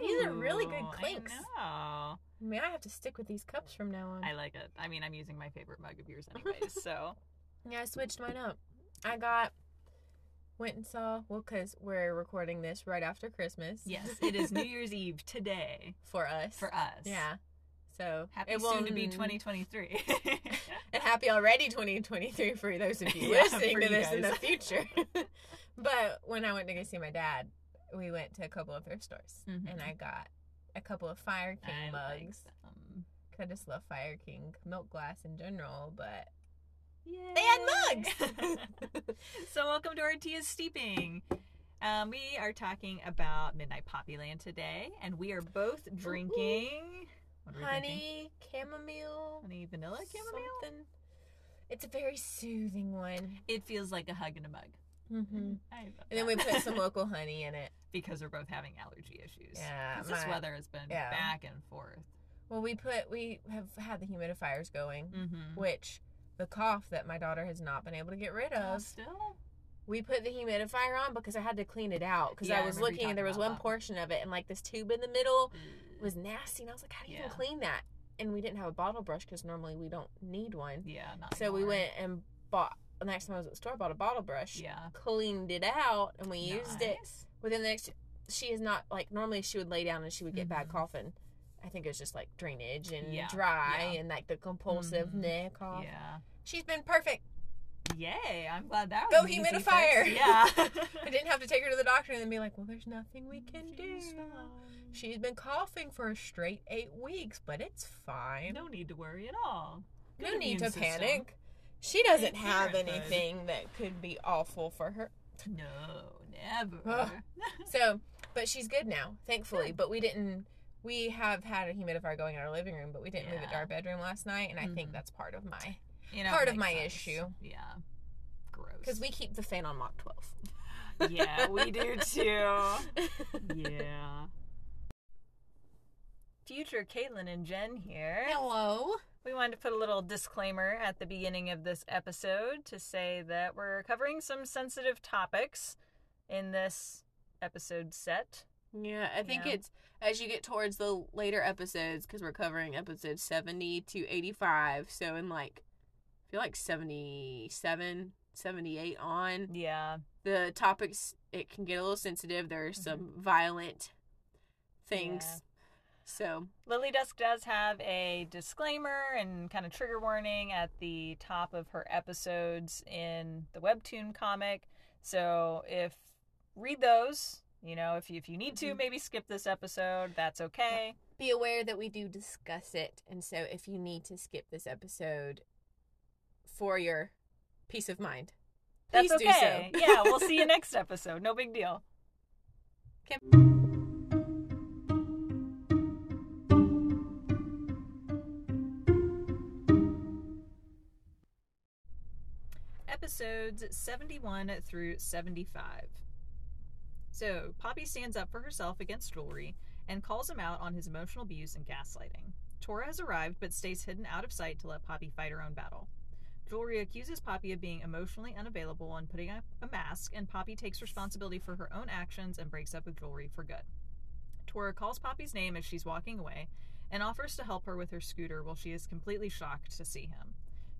These are really good clinks. I know. May I have to stick with these cups from now on? I like it. I mean, I'm using my favorite mug of yours anyways, so. Yeah, I switched mine up. I got went and saw well because we're recording this right after Christmas. Yes, it is New Year's Eve today for us. for us. yeah. So Happy it soon to be 2023. and happy already 2023 for those of you Yeah, listening to you this in the future. but when I went to go see my dad, we went to a couple of thrift stores Mhm. and I got a couple of Fire King I like mugs. 'cause I just love Fire King milk glass in general, but Yay. they had mugs. so welcome to our tea is steeping. Um, we are talking about Midnight Poppy Land today, and we are both drinking we drinking? honey chamomile, honey vanilla chamomile. something. It's a very soothing one. It feels like a hug in a mug. Mm-hmm. And then we put some local honey in it. Because we're both having allergy issues. Yeah, 'Cause this weather has been yeah. back and forth. Well, we put we have had the humidifiers going, Mm-hmm. which the cough that my daughter has not been able to get rid of. still. We put the humidifier on because I had to clean it out because Yeah, I I was you looking and there was one that. portion of it and like this tube in the middle was nasty and I was like, how do you even clean that? And we didn't have a bottle brush because normally we don't need one. Yeah, So we went and bought. The next time I was at the store, I bought a bottle brush. Yeah. Cleaned it out and we used it Nice. Within the next. She is not like normally she would lay down and she would get bad Mhm. coughing. I think it was just like drainage and Yeah, dry yeah. and like the compulsive Mhm. neck cough. Yeah. She's been perfect. Yay! I'm glad that was Go humidifier. Yeah. I didn't have to take her to the doctor and then be like, well, there's nothing we can do. Fine. She's been coughing for a straight eight weeks, but it's fine. No need to worry at all. No need to system. panic. She doesn't have anything that could be awful for her. No, never. Ugh. So, but she's good now, thankfully. Good. But we didn't. We have had a humidifier going in our living room, but we didn't move it to our bedroom last night, and I think Mhm. that's part of my you know, part of my sense. issue. Yeah. Gross. because we keep the fan on Mach 12. yeah, we do too. yeah. Future Caitlyn and Jenn here. Hello. We wanted to put a little disclaimer at the beginning of this episode to say that we're covering some sensitive topics in this episode set. Yeah, I think Yeah. it's as you get towards the later episodes because we're covering episodes 70 to 85. So in like, I feel like 77, 78 on, Yeah. the topics, it can get a little sensitive. There's mm-hmm. some violent things. Yeah. So, Lily Dusk does have a disclaimer and kind of trigger warning at the top of her episodes in the webtoon comic. So if read those, you know, if you, if you need to, Mhm. maybe skip this episode. That's okay. be aware that we do discuss it. And so if you need to skip this episode for your peace of mind, That's okay. do so. yeah, we'll see you next episode. No big deal. Okay. episodes 71 through 75. So, Poppy stands up for herself against Jewelry and calls him out on his emotional abuse and gaslighting. Tora has arrived but stays hidden out of sight to let Poppy fight her own battle. Jewelry accuses Poppy of being emotionally unavailable and putting up a mask, and Poppy takes responsibility for her own actions and breaks up with Jewelry for good. Tora calls Poppy's name as she's walking away and offers to help her with her scooter while she is completely shocked to see him.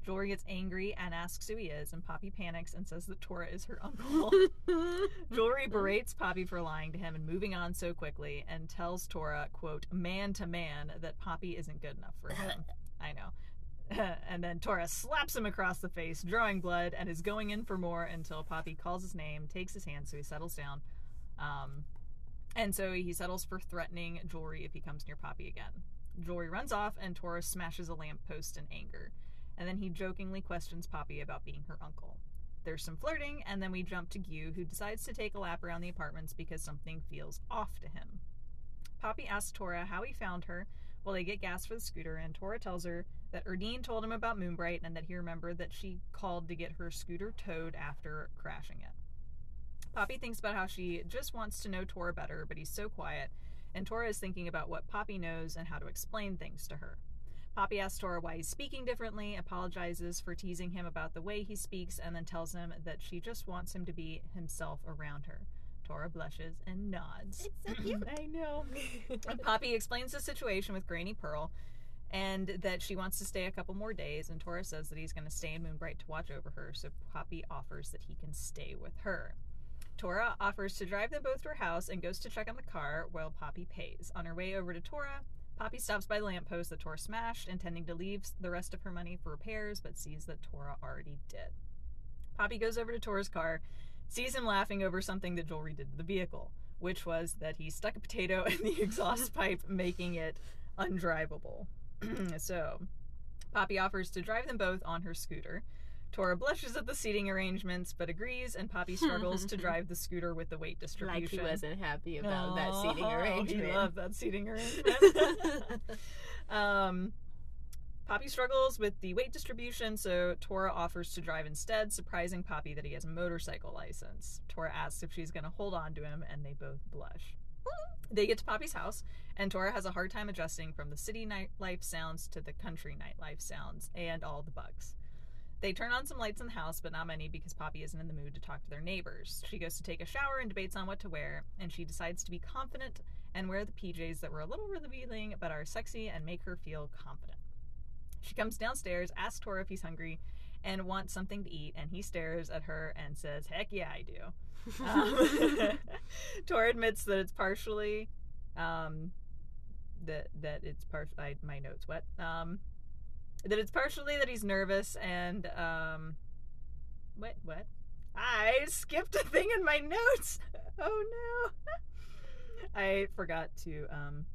Jewelry gets angry and asks who he is, and Poppy panics and says that Tora is her uncle. Jewelry berates Poppy for lying to him and moving on so quickly, and tells Tora, quote, man to man, that Poppy isn't good enough for him. I know. and then Tora slaps him across the face, drawing blood, and is going in for more until Poppy calls his name, takes his hand, so he settles down. Um, and so he settles for threatening Jewelry if he comes near Poppy again. Jewelry runs off, and Tora smashes a lamppost in anger and then he jokingly questions Poppy about being her uncle. There's some flirting, and then we jump to Gyu, who decides to take a lap around the apartments because something feels off to him. Poppy asks Tora how he found her while they get gas for the scooter, and Tora tells her that Erdine told him about Moonbright and that he remembered that she called to get her scooter towed after crashing it. Poppy thinks about how she just wants to know Tora better, but he's so quiet, and Tora is thinking about what Poppy knows and how to explain things to her. Poppy asks Tora why he's speaking differently, apologizes for teasing him about the way he speaks, and then tells him that she just wants him to be himself around her. Tora blushes and nods. It's so cute. I know. And Poppy explains the situation with Granny Pearl and that she wants to stay a couple more days. And Tora says that he's going to stay in Moonbright to watch over her. So Poppy offers that he can stay with her. Tora offers to drive them both to her house and goes to check on the car while Poppy pays. On her way over to Tora, Poppy stops by the lamppost that Tora smashed, intending to leave the rest of her money for repairs, but sees that Tora already did. Poppy goes over to Tora's car, sees him laughing over something that Jewelry did to the vehicle, which was that he stuck a potato in the exhaust pipe, making it undrivable. so, Poppy offers to drive them both on her scooter. Tora blushes at the seating arrangements but agrees, and Poppy struggles to drive the scooter with the weight distribution. Like he wasn't happy about that seating Oh, arrangement. He loved that seating arrangement. um, Poppy struggles with the weight distribution, so Tora offers to drive instead, surprising Poppy that he has a motorcycle license. Tora asks if she's going to hold on to him, and they both blush. They get to Poppy's house, and Tora has a hard time adjusting from the city nightlife sounds to the country nightlife sounds and all the bugs. They turn on some lights in the house, but not many because Poppy isn't in the mood to talk to their neighbors. She goes to take a shower and debates on what to wear, and she decides to be confident and wear the PJs that were a little revealing but are sexy and make her feel confident. She comes downstairs, asks Tora if he's hungry, and wants something to eat, and he stares at her and says, Heck yeah, I do. Um, Tora admits that it's partially um, that that it's part. I, my notes wet. um, that it's partially that he's nervous and um, what what I skipped a thing in my notes. Oh no, I forgot to um,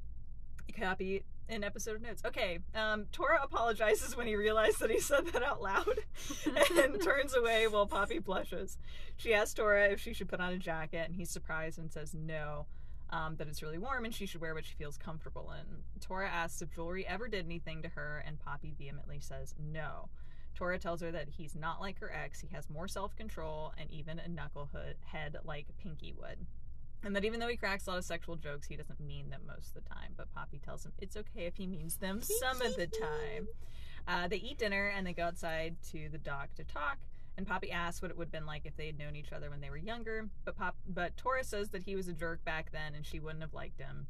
copy an episode of notes. Okay, um, Tora apologizes when he realized that he said that out loud and turns away while Poppy blushes. She asks Tora if she should put on a jacket, and he's surprised and says no, um, that it's really warm and she should wear what she feels comfortable in. Tora asks if jewelry ever did anything to her, and Poppy vehemently says no. Tora tells her that he's not like her ex, he has more self control and even a knucklehead head like Pinky would. And that even though he cracks a lot of sexual jokes, he doesn't mean them most of the time. But Poppy tells him it's okay if he means them some of the time. Uh, they eat dinner and they go outside to the dock to talk. And Poppy asks what it would have been like if they had known each other when they were younger. But Pop, but Tora says that he was a jerk back then and she wouldn't have liked him.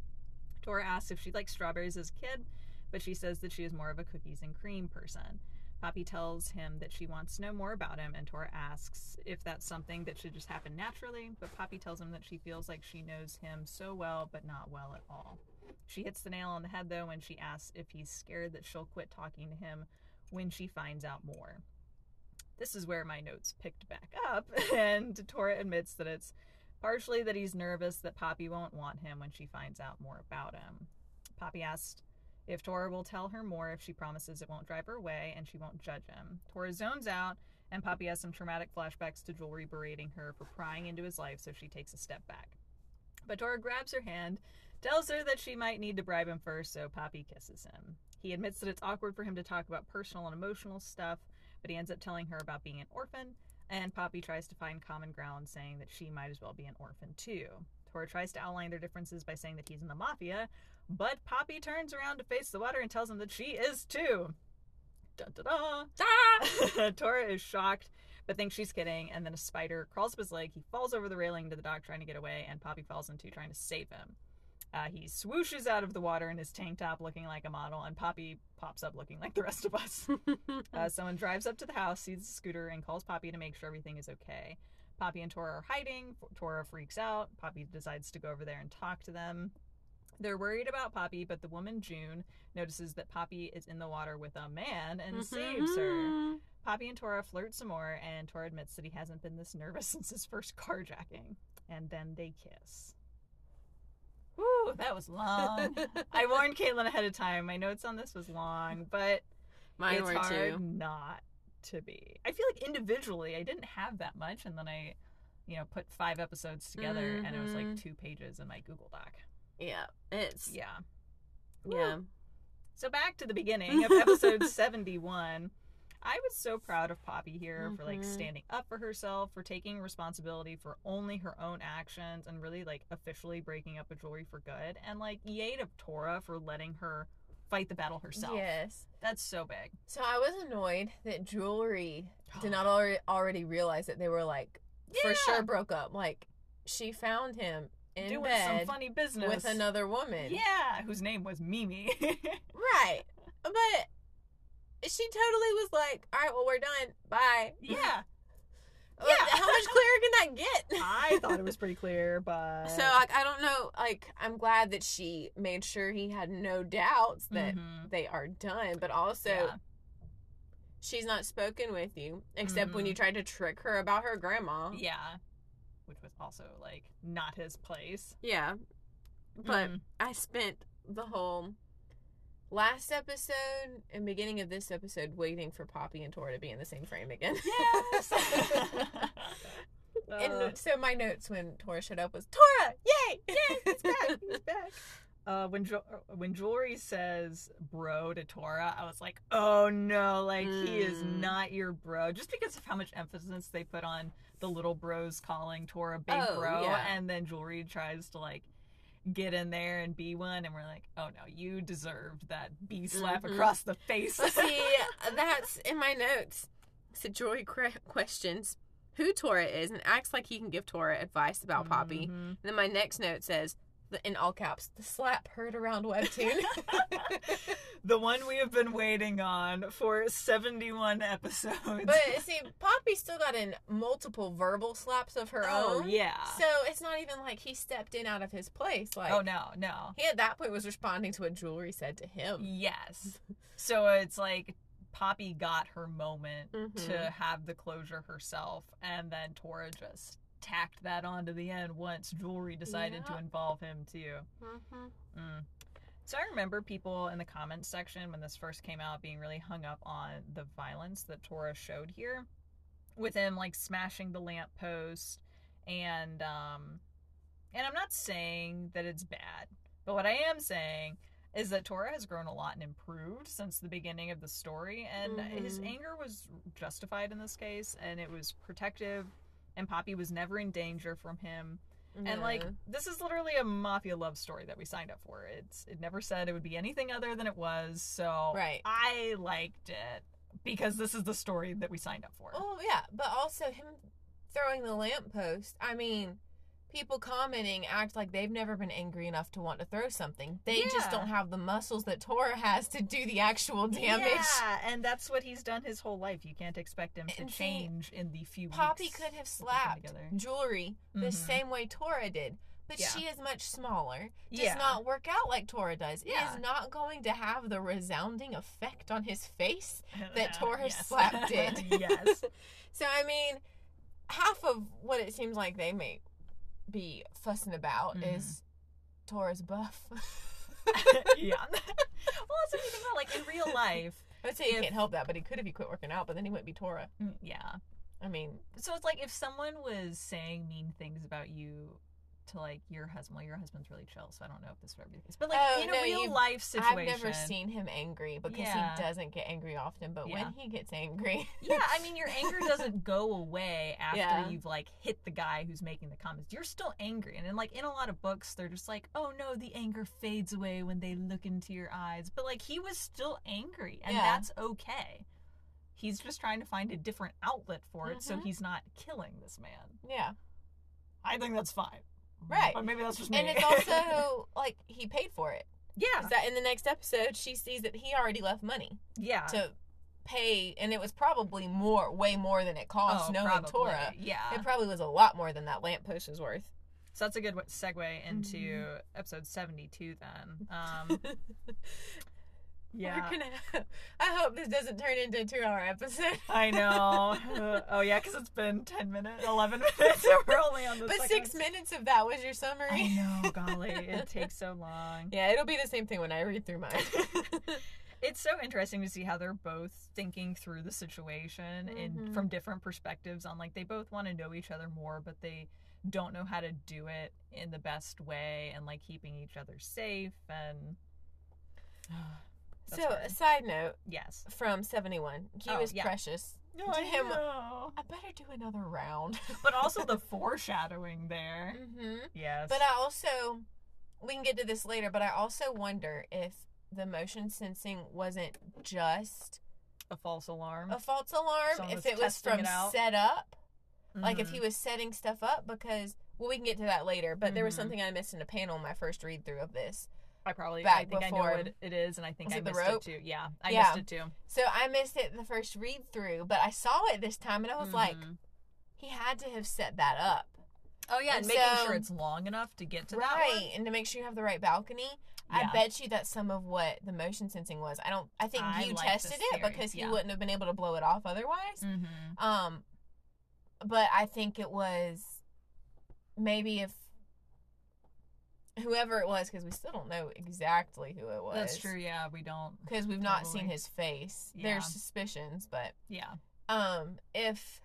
Tora asks if she liked strawberries as a kid, but she says that she is more of a cookies and cream person. Poppy tells him that she wants to know more about him, and Tora asks if that's something that should just happen naturally. But Poppy tells him that she feels like she knows him so well, but not well at all. She hits the nail on the head, though, when she asks if he's scared that she'll quit talking to him when she finds out more. This is where my notes picked back up, and Tora admits that it's partially that he's nervous that Poppy won't want him when she finds out more about him. Poppy asks if Tora will tell her more if she promises it won't drive her away and she won't judge him. Tora zones out, and Poppy has some traumatic flashbacks to Jewelry berating her for prying into his life, so she takes a step back. But Tora grabs her hand, tells her that she might need to bribe him first, so Poppy kisses him. He admits that it's awkward for him to talk about personal and emotional stuff, but he ends up telling her about being an orphan, and Poppy tries to find common ground, saying that she might as well be an orphan too. Tora tries to outline their differences by saying that he's in the mafia, but Poppy turns around to face the water and tells him that she is too. Dun da da! Ah! Tora is shocked, but thinks she's kidding, and then a spider crawls up his leg. He falls over the railing to the dock trying to get away, and Poppy falls into trying to save him. Uh, he swooshes out of the water in his tank top looking like a model, and Poppy pops up looking like the rest of us. Uh, someone drives up to the house, sees the scooter, and calls Poppy to make sure everything is okay. Poppy and Tora are hiding. Tora freaks out. Poppy decides to go over there and talk to them. They're worried about Poppy, but the woman, June, notices that Poppy is in the water with a man and saves her. Poppy and Tora flirt some more, and Tora admits that he hasn't been this nervous since his first carjacking. And then they kiss. Whew, that was long. I warned Caitlyn ahead of time. My notes on this was long, but Mine it's were hard too. not to be. I feel like individually I didn't have that much, and then I, you know, put five episodes together, and it was like Mhm. two pages in my Google Doc. Yeah, it's Yeah. yeah. So back to the beginning of episode 71. I was so proud of Poppy here for like Mhm. standing up for herself, for taking responsibility for only her own actions and really like officially breaking up with jewelry for good. And like yay to Tora for letting her fight the battle herself. Yes. That's so big. So I was annoyed that jewelry did not already already realize that they were like for sure broke up. Like she found him in Doing bed some funny business with another woman. Yeah, whose name was Mimi. Right. But she totally was like, all right, well, we're done. Bye. yeah, Like, Yeah. How much clearer can that get? I thought it was pretty clear, but So, like, I don't know. Like, I'm glad that she made sure he had no doubts that Mhm. they are done, but also Yeah. she's not spoken with you except when Mhm. you tried to trick her about her grandma. yeah, which was also like not his place. Yeah. But Mhm. I spent the whole last episode and beginning of this episode waiting for Poppy and Tora to be in the same frame again. yes. and Uh, so my notes when Tora showed up was Tora, yay, Yay, he's back. He's back. Uh, when jo- when Jewelry says "bro" to Tora, I was like, "Oh no! Like he is Mm. not your bro." Just because of how much emphasis they put on the little bros calling Tora "big Oh, bro," yeah. and then Jewelry tries to like get in there and be one, and we're like, "Oh no! You deserved that B slap Mhm. across the face." See, that's in my notes. So Joy questions who Tora is and acts like he can give Tora advice about Poppy. Mhm. And then my next note says, in all caps, the slap heard around Webtoon. the one we have been waiting on for seventy-one episodes. but see, Poppy still got in multiple verbal slaps of her oh own. yeah. So it's not even like he stepped in out of his place. Like, oh no, no. he at that point was responding to what Jewelry said to him. Yes. So it's like Poppy got her moment Mhm. to have the closure herself, and then Tora just tacked that on to the end once Jewelry decided to involve him too. Mhm. Mm. So I remember people in the comments section when this first came out being really hung up on the violence that Tora showed here, with him like smashing the lamppost and um and I'm not saying that it's bad, but what I am saying is that Tora has grown a lot and improved since the beginning of the story, and his Mhm. anger was justified in this case, and it was protective, and Poppy was never in danger from him. And like this is literally a mafia love story that we signed up for. It's it never said it would be anything other than it was. So Right. I liked it because this is the story that we signed up for. Oh yeah, but also him throwing the lamppost. I mean, people commenting act like they've never been angry enough to want to throw something. They just don't have the muscles that Tora has to do the actual damage. Yeah, and that's what he's done his whole life. You can't expect him to And see, change in the few Poppy could have that they've been slapped jewelry the Mhm. same way Tora did. But Yeah. she is much smaller. Does Yeah. not work out like Tora does. It Yeah. is not going to have the resounding effect on his face that Uh, Tora yes. slap did. yes. So I mean, half of what it seems like they may be fussing about Mhm. is Tora's buff. yeah. well, that's what you think about. Like in real life, I'd say he If- can't help that, but he could if he quit working out. But then he wouldn't be Tora. mm, yeah. I mean, So it's like if someone was saying mean things about you to like your husband, well, your husband's really chill, so I don't know if this would ever be the case. But like Oh, in a real you- life situation, I've never seen him angry because Yeah. he doesn't get angry often. But Yeah. when he gets angry, yeah, I mean, your anger doesn't go away after Yeah. you've like hit the guy who's making the comments. You're still angry, and then like in a lot of books, they're just like, "Oh no, the anger fades away when they look into your eyes." But like he was still angry, and that's okay. He's just trying to find a different outlet for it, so Mhm. he's not killing this man. yeah. I think that's fine. Right. But maybe that's just me. And it's also like he paid for it. yeah, That in the next episode, she sees that he already left money yeah. to pay, and it was probably more, way more than it cost oh, knowing probably. Tora. Yeah. It probably was a lot more than that lamppost was worth. So that's a good segue into Mm-hmm. episode 72 then. Um, yeah. Gonna. I hope this doesn't turn into a two-hour episode. I know. oh, yeah, because it's been 10 minutes, 11 minutes, and we're only on the But second six minutes of that was your summary. I know, golly. It takes so long. Yeah, it'll be the same thing when I read through mine. It's so interesting to see how they're both thinking through the situation in Mhm. from different perspectives on like they both want to know each other more, but they don't know how to do it in the best way and like keeping each other safe and That's so, hard. a side note yes. from 71 He Oh, is yeah. precious. No, To I him- know. I better do another round. But also the foreshadowing there. hmm Yes. But I also, we can get to this later, but I also wonder if the motion sensing wasn't just a false alarm. a false alarm, Someone if was it was from it out. set up. Like if he was setting stuff up because well, we can get to that later. But there was Mhm. something I missed in a panel in my first read through of this. I probably Back I think I know before. what it is, and I think Was I missed it too. Yeah, I Yeah. missed it too. So I missed it the first read through, but I saw it this time, and I was like, Mhm. he had to have set that up. oh yeah, and, and making so- sure it's long enough to get to that right and to make sure you have the right balcony i bet you that's some of what the motion sensing was i don't i think I you like tested it because he wouldn't have been able to blow it off otherwise Mm-hmm. um but i think it was maybe if whoever it was because we still don't know exactly who it was That's true. Yeah, we don't. because we've not seen his face Yeah. there's suspicions but Yeah. um if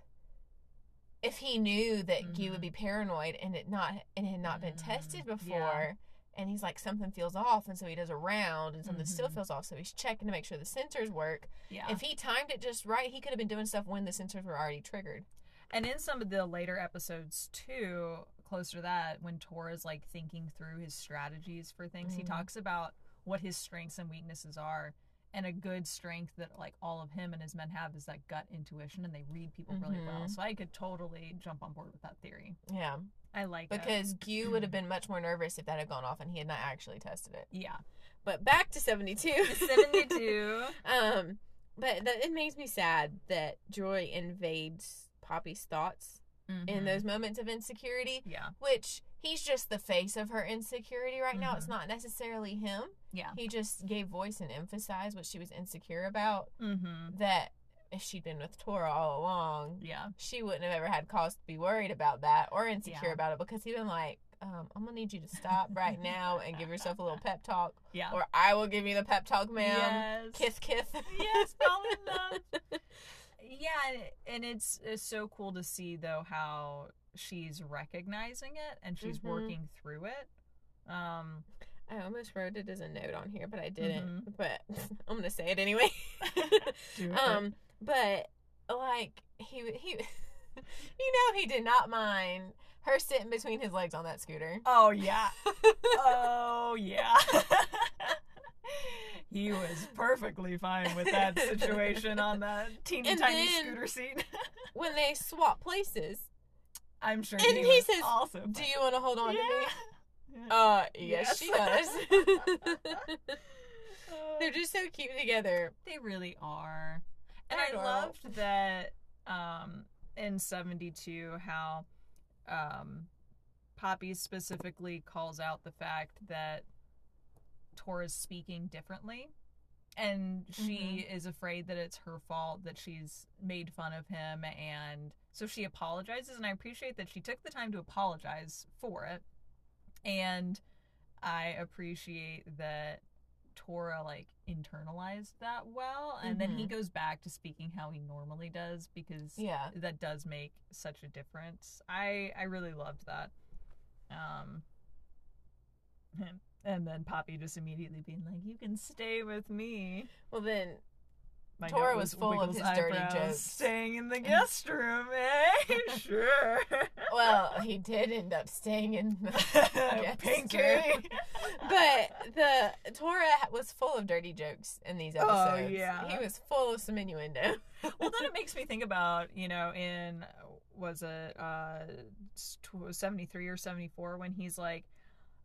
if he knew that Gyu would be paranoid and it not and it had not been Mm, tested yeah. before and he's like something feels off and so he does a round and something still Mhm. feels off so he's checking to make sure the sensors work Yeah. if he timed it just right he could have been doing stuff when the sensors were already triggered And in some of the later episodes too, closer to that, when Tor is like thinking through his strategies for things, he Mhm. talks about what his strengths and weaknesses are. And a good strength that like all of him and his men have is that gut intuition and they read people really well. Mhm. So I could totally jump on board with that theory. yeah I like it. because Gyu would have been much more nervous if that had gone off and he had not actually tested it Yeah. but back to 72 72. um but that, it makes me sad that joy invades poppy's thoughts in Mhm. those moments of insecurity Yeah. which he's just the face of her insecurity right now. It's Mhm. not necessarily him. Yeah. He just gave voice and emphasized what she was insecure about. Mm-hmm. That if she'd been with Tora all along, Yeah. she wouldn't have ever had cause to be worried about that or insecure Yeah. about it because he'd been like, um, I'm gonna need you to stop right now and give yourself a little pep talk, Yeah. or I will give you the pep talk, ma'am. Yes. Kiss, kiss. Yes, fall in love. Yeah, and- it's, it's so cool to see though how she's recognizing it and she's Mhm. working through it. Um, I almost wrote it as a note on here, but I didn't. Mhm. But I'm gonna say it anyway. um, but like he he, you know, he did not mind her sitting between his legs on that scooter. oh yeah, oh yeah. He was perfectly fine with that situation on that teeny And tiny then- scooter seat. when they swap places, I'm sure And he, he was says, also do you want to hold on to me? Yeah. Uh, yes, Yes. she does. They're just so cute together. They really are. And They're I loved that um in 72 how um Poppy specifically calls out the fact that Tora's speaking differently and she is afraid that it's her fault that she's made fun of him and so she apologizes and I appreciate that she took the time to apologize for it and I appreciate that Tora like internalized that well and then he Mhm. goes back to speaking how he normally does because Yeah. that does make such a difference. I I really loved that. Um and then Poppy just immediately being like, "You can stay with me." Well, then My Tora was full of his dirty jokes. Staying in the guest room, eh? sure. well, he did end up staying in the guest room. but the Tora was full of dirty jokes in these episodes. Oh, episodes. yeah. he was full of some innuendo. well, then it makes me think about you know in was it uh seventy three or seventy four when he's like,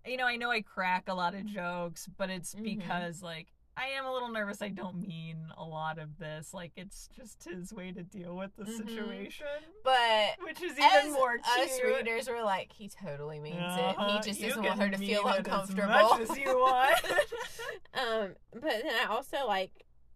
you know, I know I crack a lot of jokes, but it's Mhm. because like I am a little nervous. I don't mean a lot of this. Like it's just his way to deal with the Mhm. situation, but which is even more cute. us readers were like, he totally means it. Uh-huh. He just You doesn't want her to feel uncomfortable. as much as you want. um, but then I also like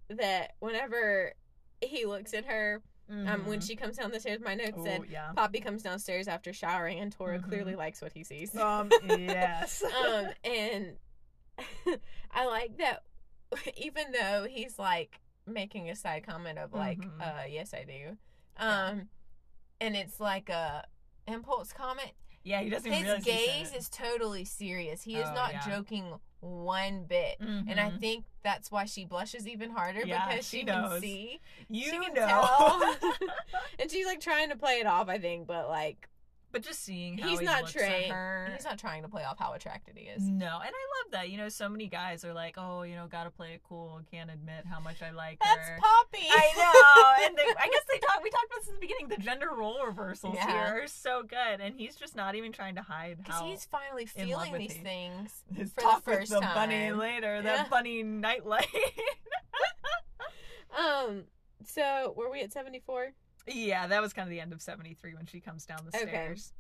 that whenever he looks at her, um, when Mhm. she comes down the stairs, my note said oh yeah. Poppy comes downstairs after showering, and Tora Mhm. clearly likes what he sees. Um. Yes. um, and I like that even though he's like making a side comment of like, Mhm. uh, yes, I do. Yeah. Um, and it's like a impulse comment. Yeah. He doesn't. His realize he said gaze is totally serious. He is Oh, not yeah. joking one bit. And I Mhm. think that's why she blushes even harder Yeah, because she she, can see. you she can know. tell. and she's like trying to play it off, I think, but like But just seeing how He's he not trying. her. He's not trying to play off how attracted he is. No, and I love that. You know, so many guys are like, "Oh, you know, gotta play it cool. Can't admit how much I like That's her." Poppy. I know, and they, I guess they talked. We talked about this in the beginning. The gender role reversals Yeah. here are so good, and he's just not even trying to hide Because he's finally feeling these he- things. his for the first with the bunny later. Yeah. That bunny nightlight. Um. So were we at seventy four? Yeah, that was kind of the end of seventy three when she comes down the Okay. stairs.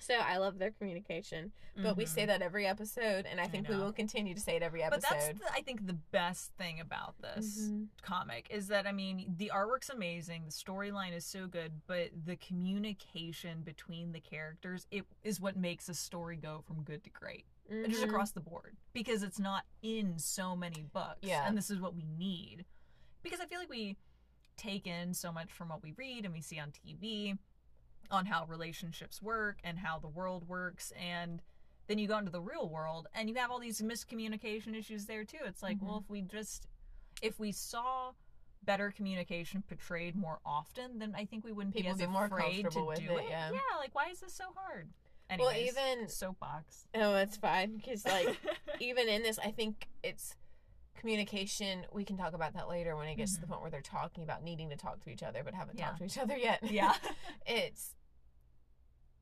So I love their communication, but we Mhm. say that every episode, and I I think we will continue to say it every episode. But that's, the, I think, the best thing about this Mhm. comic is that I mean the artwork's amazing, the storyline is so good, but the communication between the characters it is what makes a story go from good to great, just Mhm. across the board, because it's not in so many books. Yeah. and this is what we need, because I feel like we take in so much from what we read and we see on TV, on how relationships work and how the world works, and then you go into the real world and you have all these miscommunication issues there too. It's like, Mm-hmm. well, if we just if we saw better communication portrayed more often, then I think we wouldn't People be as more afraid to with do it, it. yeah. like why is this so hard? Well, even- soapbox. Oh, it's fine because like even in this, I think it's communication. We can talk about that later when it gets to the Mhm. point where they're talking about needing to talk to each other, but haven't Yeah. talked to each other yet. yeah. it's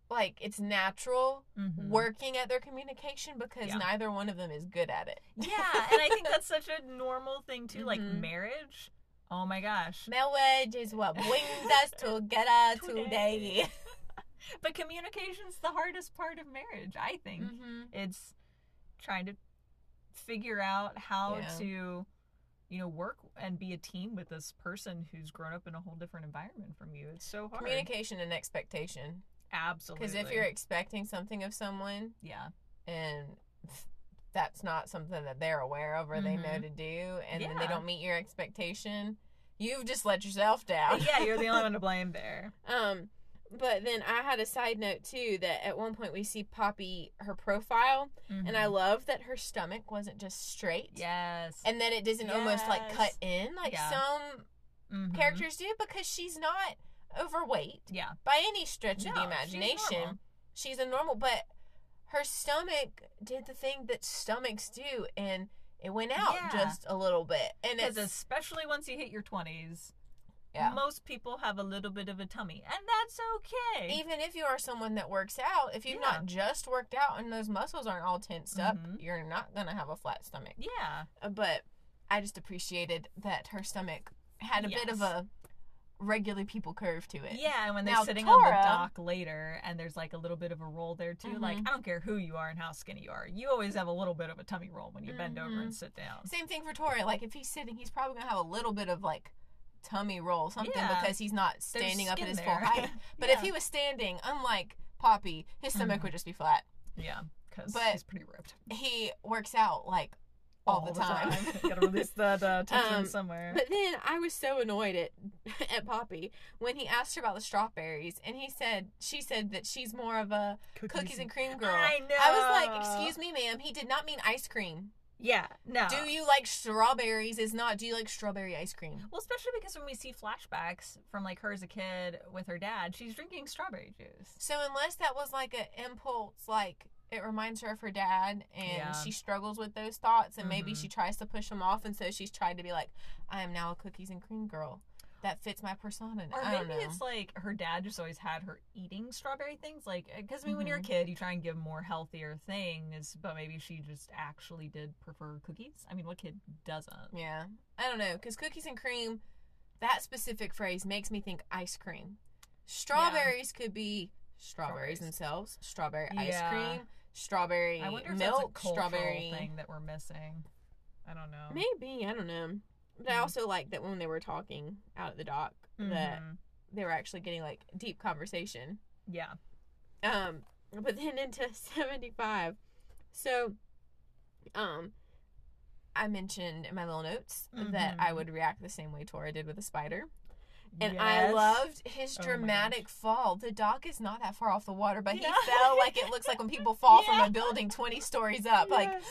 like it's natural Mhm. working at their communication because Yeah. neither one of them is good at it. Yeah, and I think that's such a normal thing too. Like Mhm. marriage. Oh my gosh. Marriage is what brings us together today. But communication's the hardest part of marriage, I think. mm-hmm. It's trying to figure out how Yeah. to, you know, work and be a team with this person who's grown up in a whole different environment from you. It's so hard. Communication and expectation. Absolutely. Because if you're expecting something of someone yeah, and that's not something that they're aware of or they know Mhm. to do, and then they don't meet your expectation, you've just let yourself down. yeah, you're the only one to blame there. Um, but then I had a side note too that at one point we see Poppy her profile, and I Mhm. love that her stomach wasn't just straight, yes, and that it doesn't almost like cut in like Yeah. some Mhm. characters do because she's not overweight Yeah, by any stretch of the No, she's imagination. She's a normal, but her stomach did the thing that stomachs do, and it went out Yeah. just a little bit, and it's especially once you hit your twenties, yeah. most people have a little bit of a tummy, and that's okay. even if you are someone that works out, if you've Yeah. not just worked out and those muscles aren't all tensed up, Mhm. you're not gonna have a flat stomach. yeah, Uh, But I just appreciated that her stomach had a bit of a regular people curve to it. yeah. And when they're Now, sitting on the dock later, and there's like a little bit of a roll there too. Like Mhm. I don't care who you are and how skinny you are, you always have a little bit of a tummy roll when you bend over and sit down. Same thing for Tori. Like if he's sitting, he's probably gonna have a little bit of like tummy roll, something Yeah. because he's not standing up at his there. full height. But if he was standing, unlike Poppy, his stomach Mhm. would just be flat. yeah, because But- he's pretty ripped He works out like all, the time. Gotta release that uh, tension Um, somewhere. But then I was so annoyed at at Poppy when he asked her about the strawberries, and he said she said that she's more of a cookies and cream girl. I was like, excuse me, ma'am, he did not mean ice cream. Yeah, no. Do you like strawberries? Is not. Do you like strawberry ice cream? Well, especially because when we see flashbacks from like her as a kid with her dad, she's drinking strawberry juice. So unless that was like an impulse, like it reminds her of her dad, and Yeah. she struggles with those thoughts, and maybe Mhm. she tries to push them off, and so she's tried to be like, I am now a cookies and cream girl. That fits my persona. Or I don't maybe know. it's like her dad just always had her eating strawberry things. Like, because I mean, when you're a Mhm. kid, you try and give more healthier things, but maybe she just actually did prefer cookies. I mean, what kid doesn't? Yeah. I don't know. Because cookies and cream, that specific phrase makes me think ice cream. Strawberries could be strawberries, Strawberries. themselves, strawberry Yeah. ice cream, strawberry I wonder if milk, that's a strawberry. thing that we're missing. I don't know. Maybe. I don't know. But I also like that when they were talking out at the dock, that Mhm. they were actually getting like deep conversation. Yeah. Um, but then into 75. So, um, I mentioned in my little notes that I Mhm. would react the same way Tora did with the spider. And I loved his Oh dramatic fall. The dock is not that far off the water, but he Yeah. fell like it looks like when people fall from a building 20 stories up. Like, Yes.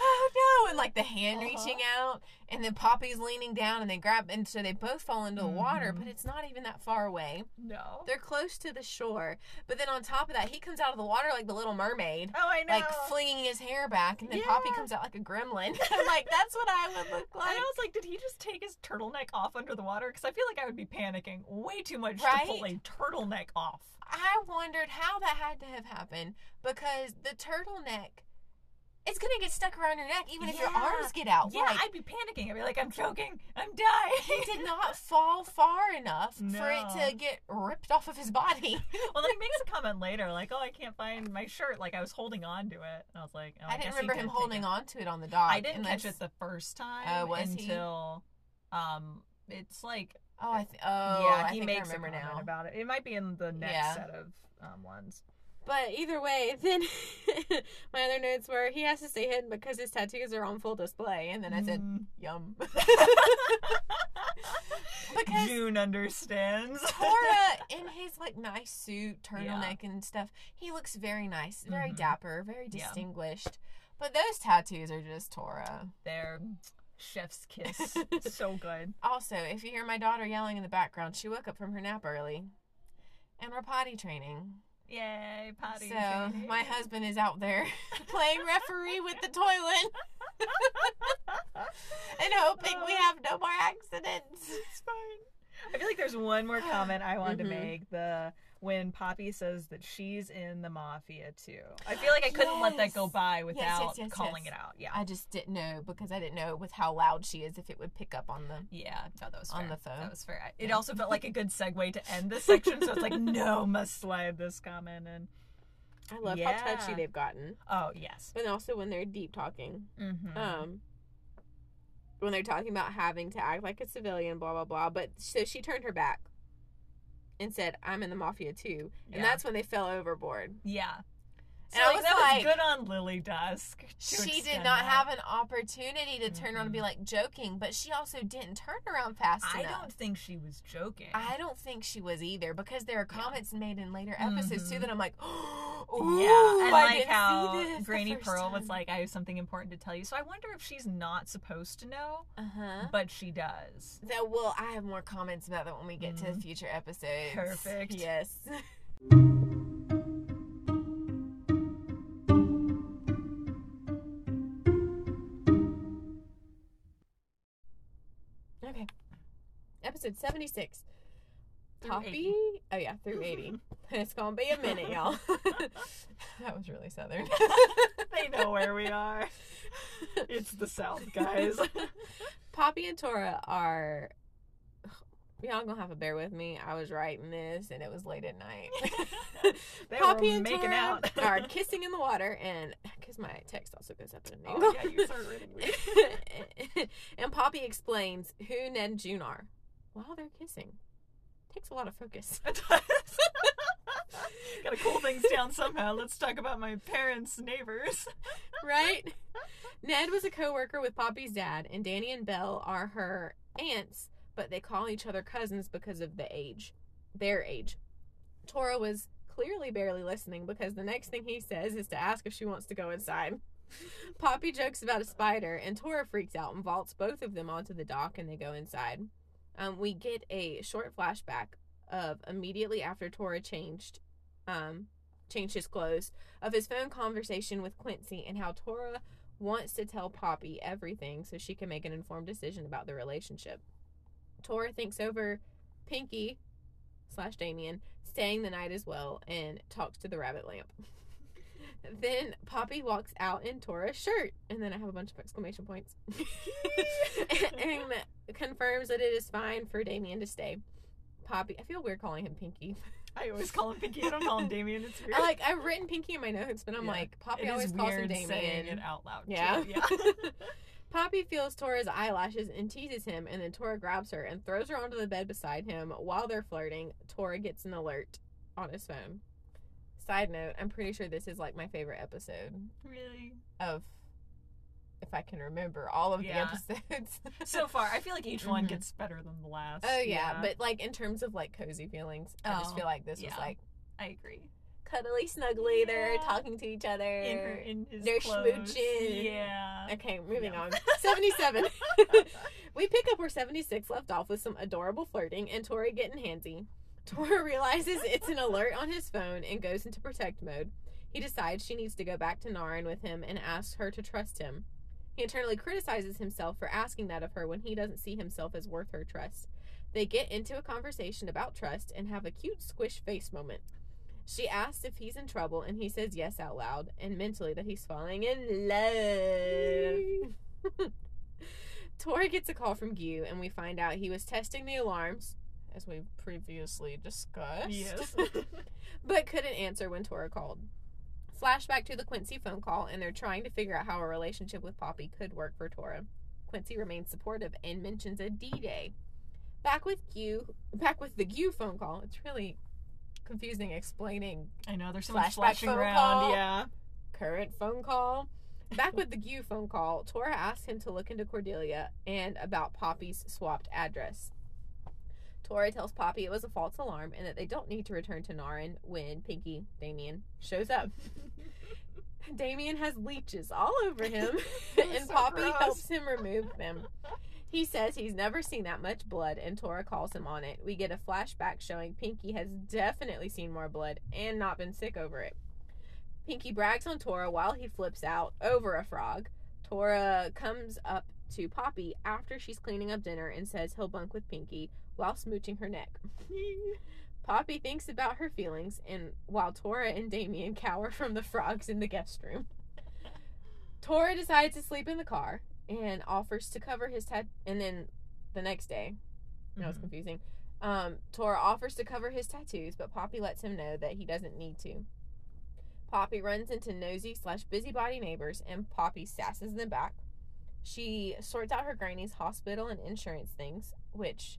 Oh no, and like the hand Uh-huh. reaching out, and then Poppy's leaning down, and they grab, and so they both fall into the water, Mhm. but it's not even that far away. No. They're close to the shore, but then on top of that, he comes out of the water like the Little Mermaid. Oh, I know. Like flinging his hair back, and then Poppy comes out like a gremlin. I'm like, that's what I would look and like. I was like, did he just take his turtleneck off under the water? Because I feel like I would be panicking way too much Right? to pull a turtleneck off. I wondered how that had to have happened because the turtleneck, it's gonna get stuck around your neck even if your arms get out. Yeah, Like, I'd be panicking. I'd be like, I'm choking. I'm dying. he did not fall far enough for it to get ripped off of his body. well, then he makes a comment later, like, "Oh, I can't find my shirt." Like I was holding on to it, and I was like, oh, I didn't guess he remember him holding it. on to it on the dock. I didn't catch it the first time Oh, was he? until, um, it's like, Oh, I th- oh, yeah, I he makes I remember a comment now. about it. It might be in the next Yeah. set of um, ones. But either way, then my other notes were he has to stay hidden because his tattoos are on full display, and then I said, Mm. "Yum." because June understands. Tora in his like nice suit, turtleneck and stuff, he looks very nice, very Mhm. dapper, very Yeah. distinguished. But those tattoos are just Tora. They're chef's kiss, so good. Also, if you hear my daughter yelling in the background, she woke up from her nap early. And we're potty training. Yay, potty. so training. my husband is out there playing referee with the toilet and hoping we have no more accidents. It's fine. I feel like there's one more comment I wanted to Mhm. make. The when Poppy says that she's in the mafia too. I feel like I couldn't let that go Yes. by yes, without yes, calling yes. it out. Yeah. I just didn't know because I didn't know with how loud she is if it would pick up on the yeah, no, that was On fair. the phone. That was fair. It Yeah. also felt like a good segue to end this section, so it's like, no, must slide this comment in. I love Yeah. how touchy they've gotten. Oh yes. But also when they're deep talking. Mm-hmm. Um when they're talking about having to act like a civilian, blah blah blah. But so she turned her back and said, I'm in the mafia too. And Yeah. that's when they fell overboard. yeah. And So, I was that like- was good on Lilydusk. She did not that. have an opportunity to turn around and be Mhm. like joking, but she also didn't turn around fast I enough. I don't think she was joking. I don't think she was either because there are Yeah. comments made in later episodes too Mhm. that I'm like, oh, yeah, and I like didn't see how this Granny Pearl was like, "I have something important to tell you." So I wonder if she's not supposed to know, uh huh. but she does. That well, I have more comments about that when we get to Mhm. future episodes. Perfect. Yes. Episode seventy six. Through Poppy. 80. Oh yeah, through eighty. it's gonna be a minute, y'all. that was really southern. they know where we are. It's the South, guys. Poppy and Tora are. Y'all gonna have to bear with me. I was writing this, and it was late at night. They Poppy and making Tora out. are kissing in the water, and because my text also goes up at an Oh, yeah, you start reading me. and Poppy explains who Ned and June are while they're kissing. Takes a lot of focus. It does. Gotta cool things down somehow. Let's talk about my parents' neighbors. right? Ned was a coworker with Poppy's dad, and Danny and Belle are her aunts, but they call each other cousins because of the age, their age. Tora was clearly barely listening because the next thing he says is to ask if she wants to go inside. Poppy jokes about a spider, and Tora freaks out and vaults both of them onto the dock, and they go inside. Um, we get a short flashback of immediately after Tora changed, um, changed his clothes of his phone conversation with Quincy and how Tora wants to tell Poppy everything so she can make an informed decision about the relationship. Tora thinks over Pinky slash Damien staying the night as well and talks to the rabbit lamp. then Poppy walks out in Tora's shirt, and then I have a bunch of exclamation points, and confirms that it is fine for Damien to stay. Poppy, I feel weird calling him Pinky. I always call him Pinky. I don't call him Damien. It's weird. I like I've written Pinky in my notes, but I'm Yeah. like Poppy it always calls him Damien. saying it out loud. too. Yeah. yeah. Poppy feels Tora's eyelashes and teases him, and then Tora grabs her and throws her onto the bed beside him. While they're flirting, Tora gets an alert on his phone. Side note, I'm pretty sure this is like my favorite episode really. of, if I can remember, all of Yeah. the episodes. So far, I feel like each one Mhm. gets better than the last. oh, yeah, but like in terms of like cozy feelings, I just Oh, feel like this was like, I agree. cuddly, snuggly. They're talking to each other. in her in his They're clothes. schmooching. Yeah. Okay, moving Yeah. on. 77. we pick up where 76 left off with some adorable flirting and Tori getting handsy. Tora realizes it's an alert on his phone and goes into protect mode. He decides she needs to go back to Narin with him and asks her to trust him. He internally criticizes himself for asking that of her when he doesn't see himself as worth her trust. They get into a conversation about trust and have a cute squish face moment. She asks if he's in trouble, and he says yes out loud and mentally that he's falling in love. Tori gets a call from Gyu, and we find out he was testing the alarms, as we previously discussed. Yes. but couldn't answer when Tora called. Flashback to the Quincy phone call, and they're trying to figure out how a relationship with Poppy could work for Tora. Quincy remains supportive and mentions a D Day. Back with back with the Gyu phone call. It's really confusing explaining I know there's so much flashing around. call. Yeah. current phone call. Back with the Gyu phone call, Tora asks him to look into Cordelia and about Poppy's swapped address. Tora tells Poppy it was a false alarm and that they don't need to return to Narin when Pinky, Damien, shows up. Damien has leeches all over him, and So Poppy gross. helps him remove them. He says he's never seen that much blood, and Tora calls him on it. We get a flashback showing Pinky has definitely seen more blood and not been sick over it. Pinky brags on Tora while he flips out over a frog. Tora comes up to Poppy after she's cleaning up dinner and says he'll bunk with Pinky while smooching her neck. Poppy thinks about her feelings, and while Tora and Damien cower from the frogs in the guest room, Tora decides to sleep in the car and offers to cover his tat. And then the next day, no, it's Mhm. confusing. Um, Tora offers to cover his tattoos, but Poppy lets him know that he doesn't need to. Poppy runs into nosy slash busybody neighbors, and Poppy sasses them back. She sorts out her granny's hospital and insurance things, which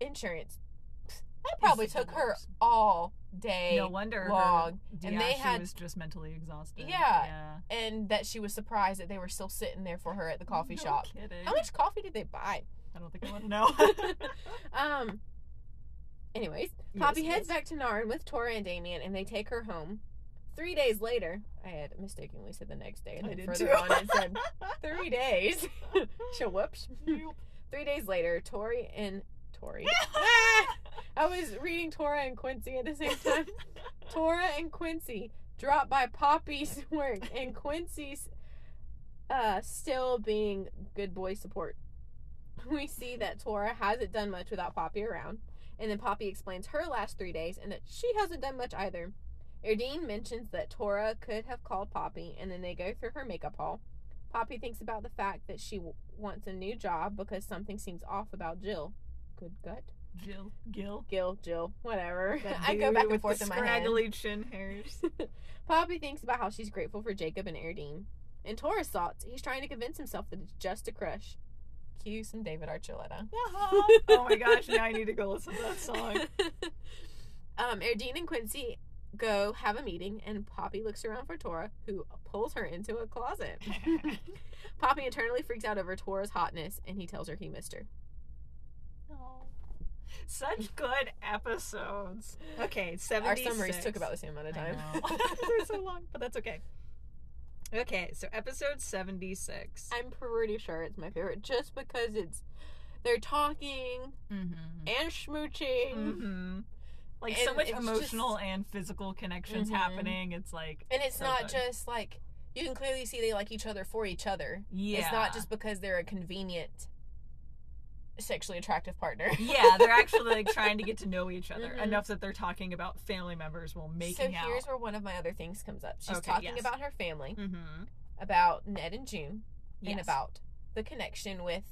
insurance pfft, that probably took her all day No wonder. long, Her, and yeah, they she had- was just mentally exhausted. Yeah. Yeah. and that she was surprised that they were still sitting there for her at the coffee No shop. Kidding. How much coffee did they buy? I don't think I want to know. Um. Anyways, Yes, Poppy heads yes. back to Narin with Tora and Damien, and they take her home. Three days later, I had mistakenly said the next day, and I then did further too. on it said three days. so whoops. Three days later, Tori and Tori. I was reading Tora and Quincy at the same time. Tora and Quincy drop by Poppy's work, and Quincy's uh, still being good boy support. We see that Tora hasn't done much without Poppy around, and then Poppy explains her last three days and that she hasn't done much either. Erdine mentions that Tora could have called Poppy, and then they go through her makeup haul. Poppy thinks about the fact that she w- wants a new job because something seems off about Jill. Good gut. Jill. Gil. Gil, Jill, whatever. I go back and forth in my head. scraggly chin hairs. Poppy thinks about how she's grateful for Jacob and Erdine. In Tora's thoughts, he's trying to convince himself that it's just a crush. Cue some David Archuleta. oh my gosh! Now I need to go listen to that song. um, Erdine and Quincy go have a meeting, and Poppy looks around for Tora, who pulls her into a closet. Poppy internally freaks out over Tora's hotness, and he tells her he missed her. Such good episodes. Okay, Our summaries took about the same amount of time. They're so long, but that's okay. Okay, so episode seventy-six. I'm pretty sure it's my favorite, just because it's they're talking Mm-hmm. and schmooching. Mm-hmm. Like And so much emotional and physical connections Mhm. happening. It's like And it's So not good. just like you can clearly see they like each other for each other. yeah, It's not just because they're a convenient sexually attractive partner. yeah. They're actually like trying to get to know each other Mhm. enough that they're talking about family members while so making out. here's where one of my other things comes up. She's Okay, talking yes. about her family, mm-hmm. about Ned and June, and about the connection with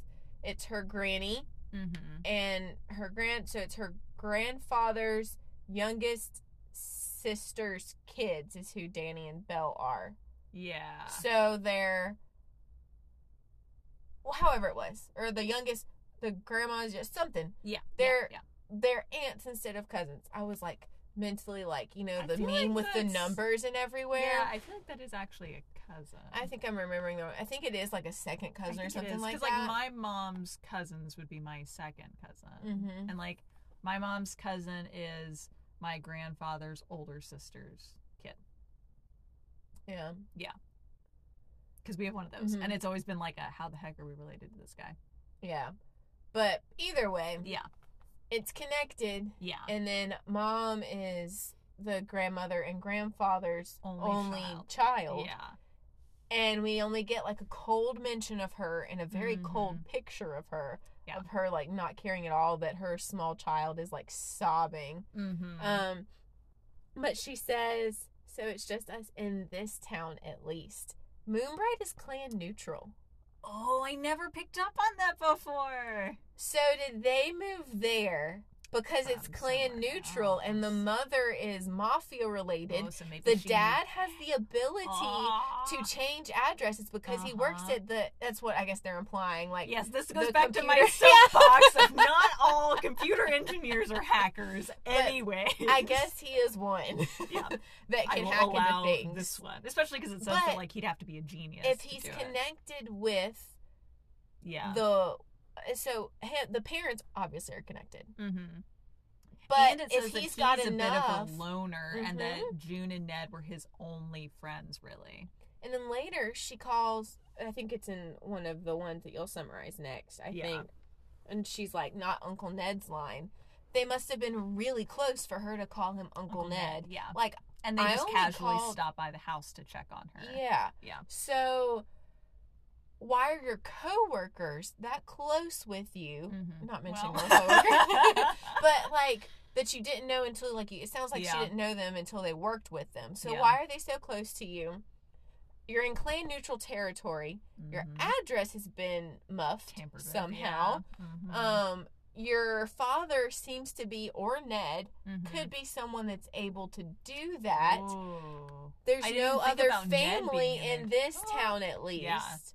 it's her granny Mm-hmm. and her grand so it's her grandfather's youngest sister's kids is who Danny and Belle are. Yeah. So they're well, however it was, or the youngest, the grandma's just something. yeah. they're- yeah. They're aunts instead of cousins. I was like mentally like you know I the meme like with the numbers and everywhere. Yeah, I feel like that is actually a cousin. I think I'm remembering the. I think it is like a second cousin or something like that. Because like my mom's cousins would be my second cousin, mm-hmm. and like my mom's cousin is my grandfather's older sister's kid. Yeah. Yeah. Because we have one of those. Mhm. And it's always been like a how the heck are we related to this guy? Yeah. But either way, Yeah. it's connected. Yeah. And then mom is the grandmother and grandfather's Only only, child. child. Yeah. And we only get like a cold mention of her and a very Mhm. cold picture of her. Yeah. Of her like not caring at all that her small child is like sobbing. Mm-hmm. Um but she says so it's just us in this town at least. Moonbright is clan neutral. Oh, I never picked up on that before. So did they move there because it's clan somewhere neutral and the mother is mafia related? Oh, so the dad has the ability Ah. to change addresses because he works Uh-huh. at the that's what I guess they're implying like Yes, this goes back to my soapbox of not all computer engineers are hackers. Anyway, I guess he is one Yeah. that can hack into things. this one, especially because it sounds like he'd have to be a genius. if he's do it. connected with yeah, the so the parents obviously are connected mm-hmm. but if he's got a enough bit of a loner, and that Mhm. June and Ned were his only friends, really. and then later she calls i think it's in one of the ones that you'll summarize next i Yeah. think and she's like not uncle ned's line they must have been really close for her to call him uncle, ned. yeah, like and they I just casually called- stop by the house to check on her. yeah Yeah. so why are your coworkers that close with you Mhm. not mentioning Well- your coworkers but like that you didn't know until like you it sounds like Yeah. she didn't know them until they worked with them so Yeah. why are they so close to you you're in clan neutral territory your Mhm. address has been muffed Tampered somehow yeah. Mhm. um your father seems to be or ned Mhm. could be someone that's able to do that Ooh. there's no other family in in this Oh. town at least.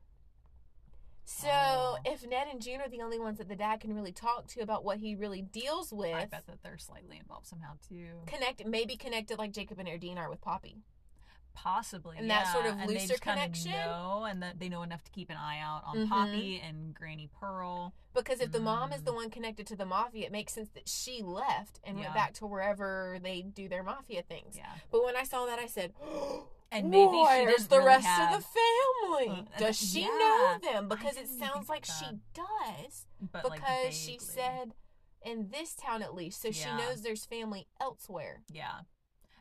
So Oh. if ned and june are the only ones that the dad can really talk to about what he really deals with I bet that they're slightly involved somehow too. connect maybe connected like jacob and erdine are with poppy Possibly, And that sort of and looser connection? know, and that they know enough to keep an eye out on Mhm. Poppy and Granny Pearl. because if the mom is Mm. the one connected to the mafia it makes sense that she left and Yeah. went back to wherever they do their mafia things Yeah, but when i saw that i said and maybe she doesn't the really rest have, of the family? Does she yeah. know them? Because it sounds like of she does. but like, Because she said in this town at least, so she knows there's family elsewhere. yeah.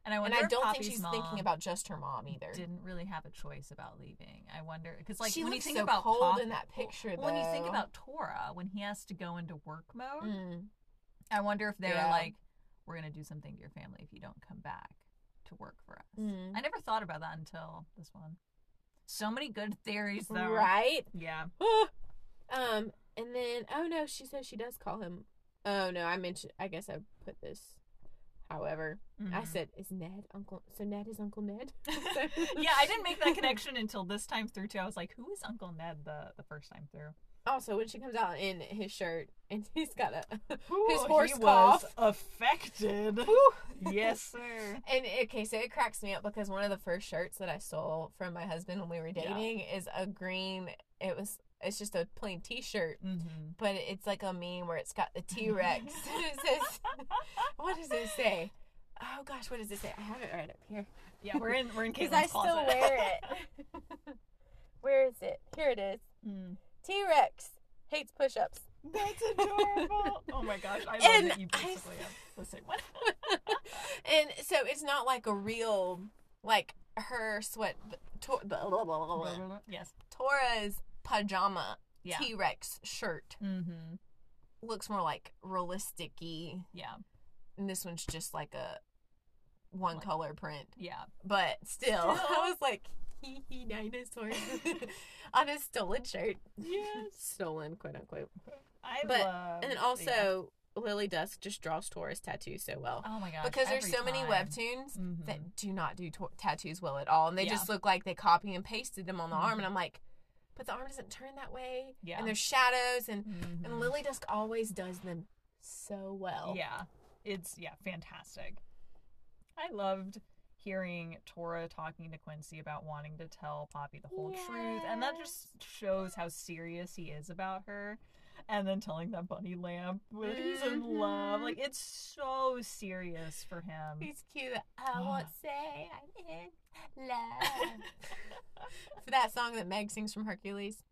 And I And I don't think she's thinking about just her mom either. Didn't really have a choice about leaving. I wonder because like she when you think so about cold Pop- in that picture. when you think about Tora when he has to go into work mode, Mm. I wonder if they're Yeah. like, "We're gonna do something to your family if you don't come back to work for us." Mm. I never thought about that until this one. So many good theories, though. right? Yeah. um, and then oh no, she says she does call him. Oh no, I mentioned. I guess I put this. However, I Mhm. said, "Is Ned Uncle?" So Ned is Uncle Ned. yeah, I didn't make that connection until this time through too. I was like, "Who is Uncle Ned?" The the first time through. Also, when she comes out in his shirt and he's got a his horse he cough. was affected. yes, sir. And okay, so it cracks me up because one of the first shirts that I stole from my husband when we were Yeah. dating is a green. It was it's just a plain T-shirt, Mm-hmm. but it's like a meme where it's got the T Rex. it says, "What does it say?" Oh gosh, what does it say? I have it right up here Yeah, we're in we're in because I still closet. wear it. Where is it? Here it is. Mm. T Rex hates push-ups. That's adorable. oh my gosh, I love And that you I- basically have the same one. and so it's not like a real like her sweat. Blah, blah, blah, blah. yes. Tora's pajama Yeah. T Rex shirt Mm-hmm. looks more like realistic y. Yeah. And this one's just like a one Like- color print. Yeah. But still, Still. I was like, hee hee dinosaurs on a stolen shirt. Yes. Stolen, quote unquote. I But- love. And then yeah. also, Lilydusk just draws Tora's tattoos so well. Oh my gosh. because there's so many time. webtoons Mhm. that do not do to- tattoos well at all, and they Yeah. just look like they copy and pasted them on the arm, Mhm. and I'm like, but the arm doesn't turn that way, Yeah. and there's shadows, and Mhm. and Lilydusk always does them so well. Yeah. It's yeah, fantastic. I loved hearing Tora talking to Quincy about wanting to tell Poppy the whole truth, and that just shows how serious he is about her. and then telling that bunny lamp that he's in love. Mhm. Like it's so serious for him. He's cute. I won't say I'm in love. For that song that Meg sings from Hercules.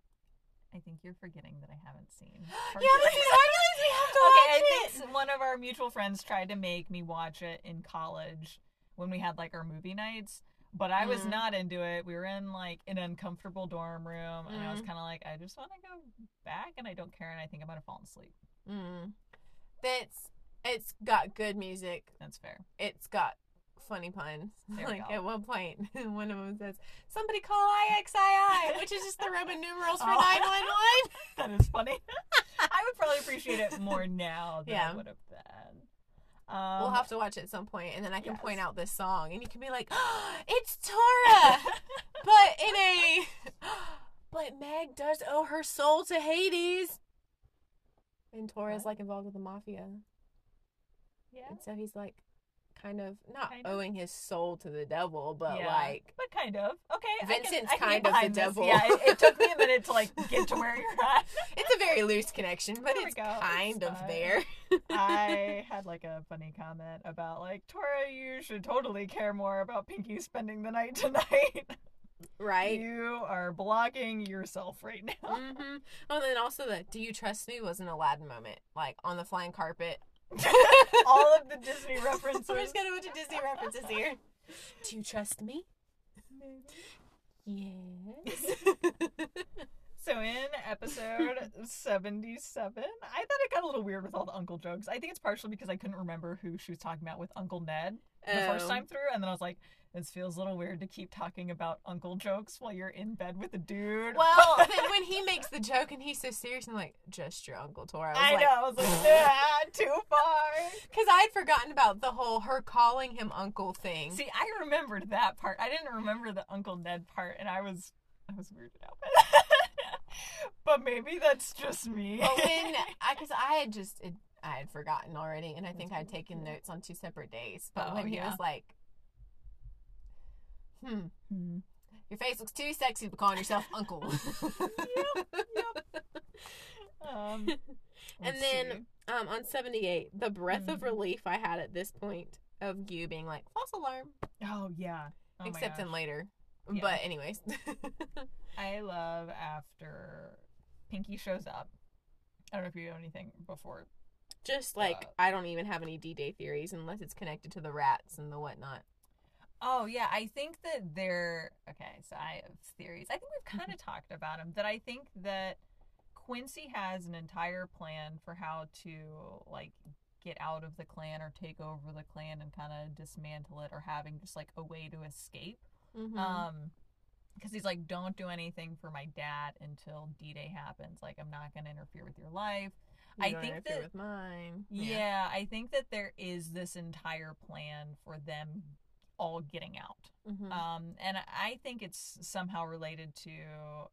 I think you're forgetting that I haven't seen. Hercules. Yeah, this is Hercules. We have to okay, I watch think it. s- one of our mutual friends tried to make me watch it in college when we had like our movie nights. But I was Mhm. not into it. We were in like an uncomfortable dorm room, and I was Mhm. kind of like, I just want to go back, and I don't care, and I think I'm gonna fall asleep. Mm. That's it's got good music. That's fair. It's got funny puns. Like at one point, one of them says, "Somebody call IXII," which is just the Roman numerals for Oh. nine one one. That is funny. I would probably appreciate it more now than Yeah. I would have then. Um, We'll have to watch it at some point, and then I can yes. point out this song, and you can be like, oh, "It's Tora," but in a, but Meg does owe her soul to Hades, and Tora's is like involved with the mafia, yeah, and so he's like, kind of not Kind of. owing his soul to the devil, but Yeah. like, but kind of. Okay, I can- Vincent's I can, kind of the this. devil. Yeah, it, it took me a minute to like get to where you're at. it's a very loose connection, but There it's kind It's of there. I had like a funny comment about like Tora, you should totally care more about Pinky spending the night tonight. right. You are blocking yourself right now. hmm Oh, and then also the "Do you trust me?" was an Aladdin moment, like on the flying carpet. All of the Disney references. We're just gonna bunch of Disney references here. Do you trust me? Yes. So in episode 77, I thought it got a little weird with all the uncle jokes. I think it's partially because I couldn't remember who she was talking about with Uncle Ned the first Oh. time through, and then I was like, this feels a little weird to keep talking about uncle jokes while you're in bed with a dude. Well, then when he makes the joke and he's so serious and I'm like, just your Uncle Tor, I was I like, know, I was like, yeah, too far. because I'd forgotten about the whole her calling him Uncle thing. See, I remembered that part. I didn't remember the Uncle Ned part, and I was, I was weirded out. by that. But maybe that's just me. But when, because I had just, it, I had forgotten already, and I think I'd taken notes on two separate days. But Oh, when he yeah. was like, hmm, Hmm. your face looks too sexy to call yourself Uncle. Yep, Um, And then, um, on 78, the breath of Mhm. relief I had at this point of you being like, false alarm, oh yeah, Oh except in later. Yeah. But, anyways. I love after Pinky shows up. I don't know if you know anything before. Just like, Uh, I don't even have any D Day theories unless it's connected to the rats and the whatnot. Oh yeah, I think that they're okay. So I have theories. I think we've kind of talked about them. That I think that Quincy has an entire plan for how to like get out of the clan or take over the clan and kind of dismantle it, or having just like a way to escape. Mm-hmm. Um, because he's like, don't do anything for my dad until D Day happens. Like, I'm not gonna interfere with your life. I think that- with mine. Yeah. I think that there is this entire plan for them all getting out. Mhm. Um, and I think it's somehow related to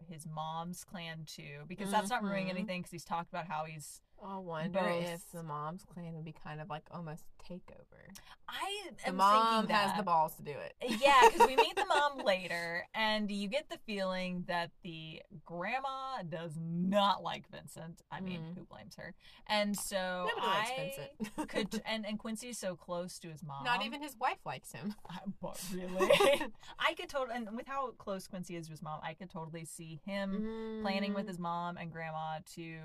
his mom's clan too, because that's not ruining Mhm. anything. Because he's talked about how he's. I wonder both- if the mom's clan would be kind of like almost takeover. I The am mom thinking has the balls to do it. Yeah, because we meet the mom later, and you get the feeling that the grandma does not like Vincent. I mean, Mm. who blames her? And so Nobody likes I Vincent. could, and and Quincy's so close to his mom. Not even his wife likes him. I- but really, I could totally, and with how close Quincy is to his mom, I could totally see him planning Mm. with his mom and grandma to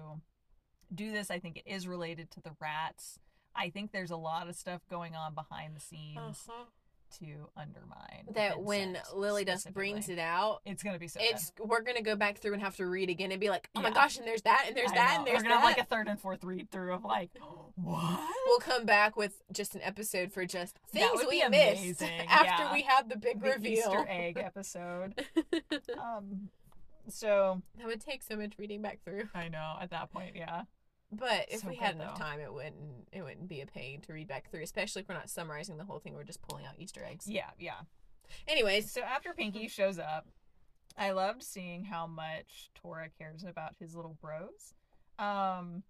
do this. I think it is related to the rats. I think there's a lot of stuff going on behind the scenes Uh-huh. To undermine that when Lilydusk brings it out, it's gonna be so. it's we're gonna go back through and have to read again and be like, oh my Yeah. gosh, and there's that, and there's I that, know. and there's We're gonna that. have like a third and fourth read through of like, what? we'll come back with just an episode for just things we missed amazing, after yeah. we have the big the reveal. Easter egg episode. um, so that would take so much reading back through. I know at that point, yeah. But if So we had enough though. time, it wouldn't it wouldn't be a pain to read back through, especially if we're not summarizing the whole thing. We're just pulling out Easter eggs. Yeah, yeah. Anyways, So after Pinky shows up, I loved seeing how much Tora cares about his little bros. Um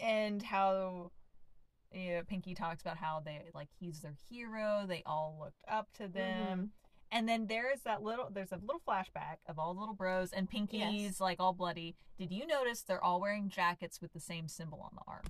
and how you know, Pinky talks about how they like he's their hero, they all looked up to them. And then there is that little there's a little flashback of all the little bros and Pinky's Yes. like all bloody. Did you notice they're all wearing jackets with the same symbol on the arm?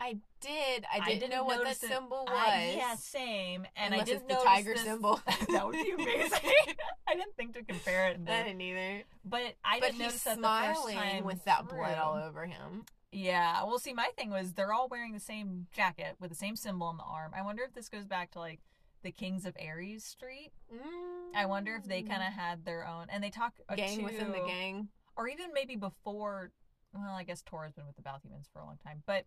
I did. I I didn't, didn't know what that it. symbol was. I, yeah, same. And Unless I didn't it's the tiger this- symbol. that would be amazing. I didn't think to compare it. And I didn't either. but I but didn't he's notice that the first time with that blood all over him. Yeah. Well, see, my thing was they're all wearing the same jacket with the same symbol on the arm. I wonder if this goes back to like the Kings of Aries Street. I wonder if they kind of had their own, and they talk Mm. gang within the gang. or even maybe before. Well, I guess Tora's been with the Balthumans for a long time, but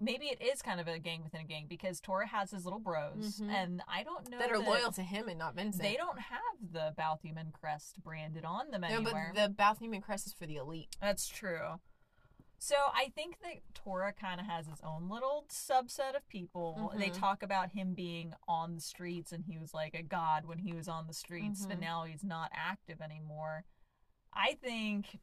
maybe it is kind of a gang within a gang because Tora has his little bros, Mhm. and I don't know that are loyal to him and not Vincent. They don't have the Balthuman crest branded on them No, but the Balthuman crest is for the elite. That's true. So I think that Tora kind of has his own little subset of people. They Mhm. talk about him being on the streets and he was like a god when he was on the streets, but Mhm. now he's not active anymore. I think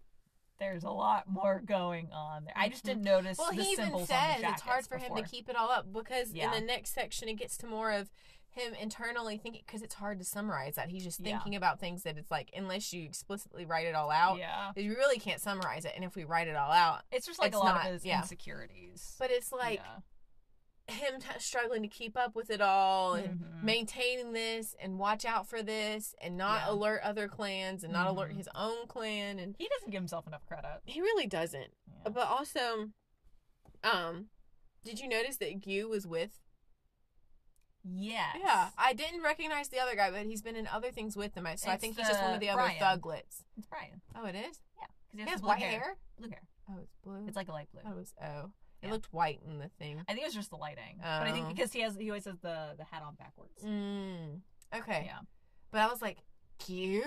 there's a lot more going on there. I just Mhm. didn't notice Well, the he even says it's hard for him to keep it all up because Yeah. in the next section it gets to more of him internally thinking because it's hard to summarize that he's just Yeah. thinking about things that it's like unless you explicitly write it all out, Yeah. you really can't summarize it. And if we write it all out, It's just like It's a lot not- of his yeah. insecurities. but it's like Yeah. him t- struggling to keep up with it all and Mhm. maintaining this and watch out for this and not Yeah. alert other clans and not alert Mhm. his own clan and he doesn't give himself enough credit. he really doesn't. Yeah. But also, um, did you notice that Gyu was with? Yes. Yeah, I didn't recognize the other guy, but he's been in other things with them. So I It's think he's just one of the the other Brian. thuglets. It's Brian. Oh, it is. Yeah. He has blue white hair. Blue hair. Oh, it's blue. It's like a light blue. oh, it was oh, it looked white in the thing. I think it was just the lighting. but I think Oh. because he has he always has the the hat on backwards. Mm. Okay. Yeah. But I was like, Q.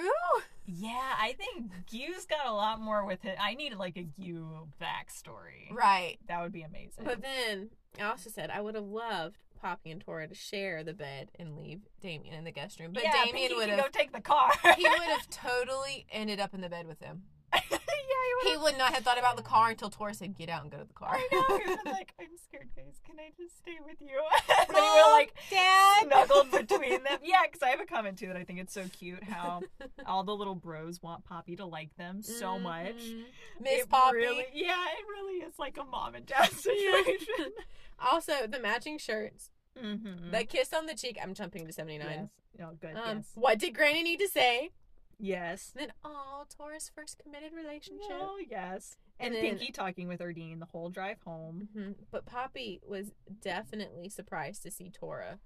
Yeah, I think Gyu's got a lot more with it. I needed like a Gyu backstory. Right. That would be amazing. But then I also said I would have loved Poppy and Tora to share the bed and leave Damien in the guest room. But yeah, Damien would have go take the car. he would have totally ended up in the bed with him. yeah, he would. He would not have thought about the car until Tora said, "Get out and go to the car." I know. He was like, "I'm scared, guys. Can I just stay with you?" and would have like Dad, snuggled between them. Yeah, because I have a comment too that I think it's so cute how all the little bros want Poppy to like them so much. Mhm. Miss Poppy. Really, yeah, it really is like a mom and dad situation. Also, the matching shirts. Mm-hmm. The kiss on the cheek. I'm jumping to 79. yes. Oh, good. Um, yes. What did Granny need to say? Yes. Then, oh, Tora's first committed relationship. Oh, yes. And, And then- Pinky talking with Erdine the whole drive home. hmm But Poppy was definitely surprised to see Tora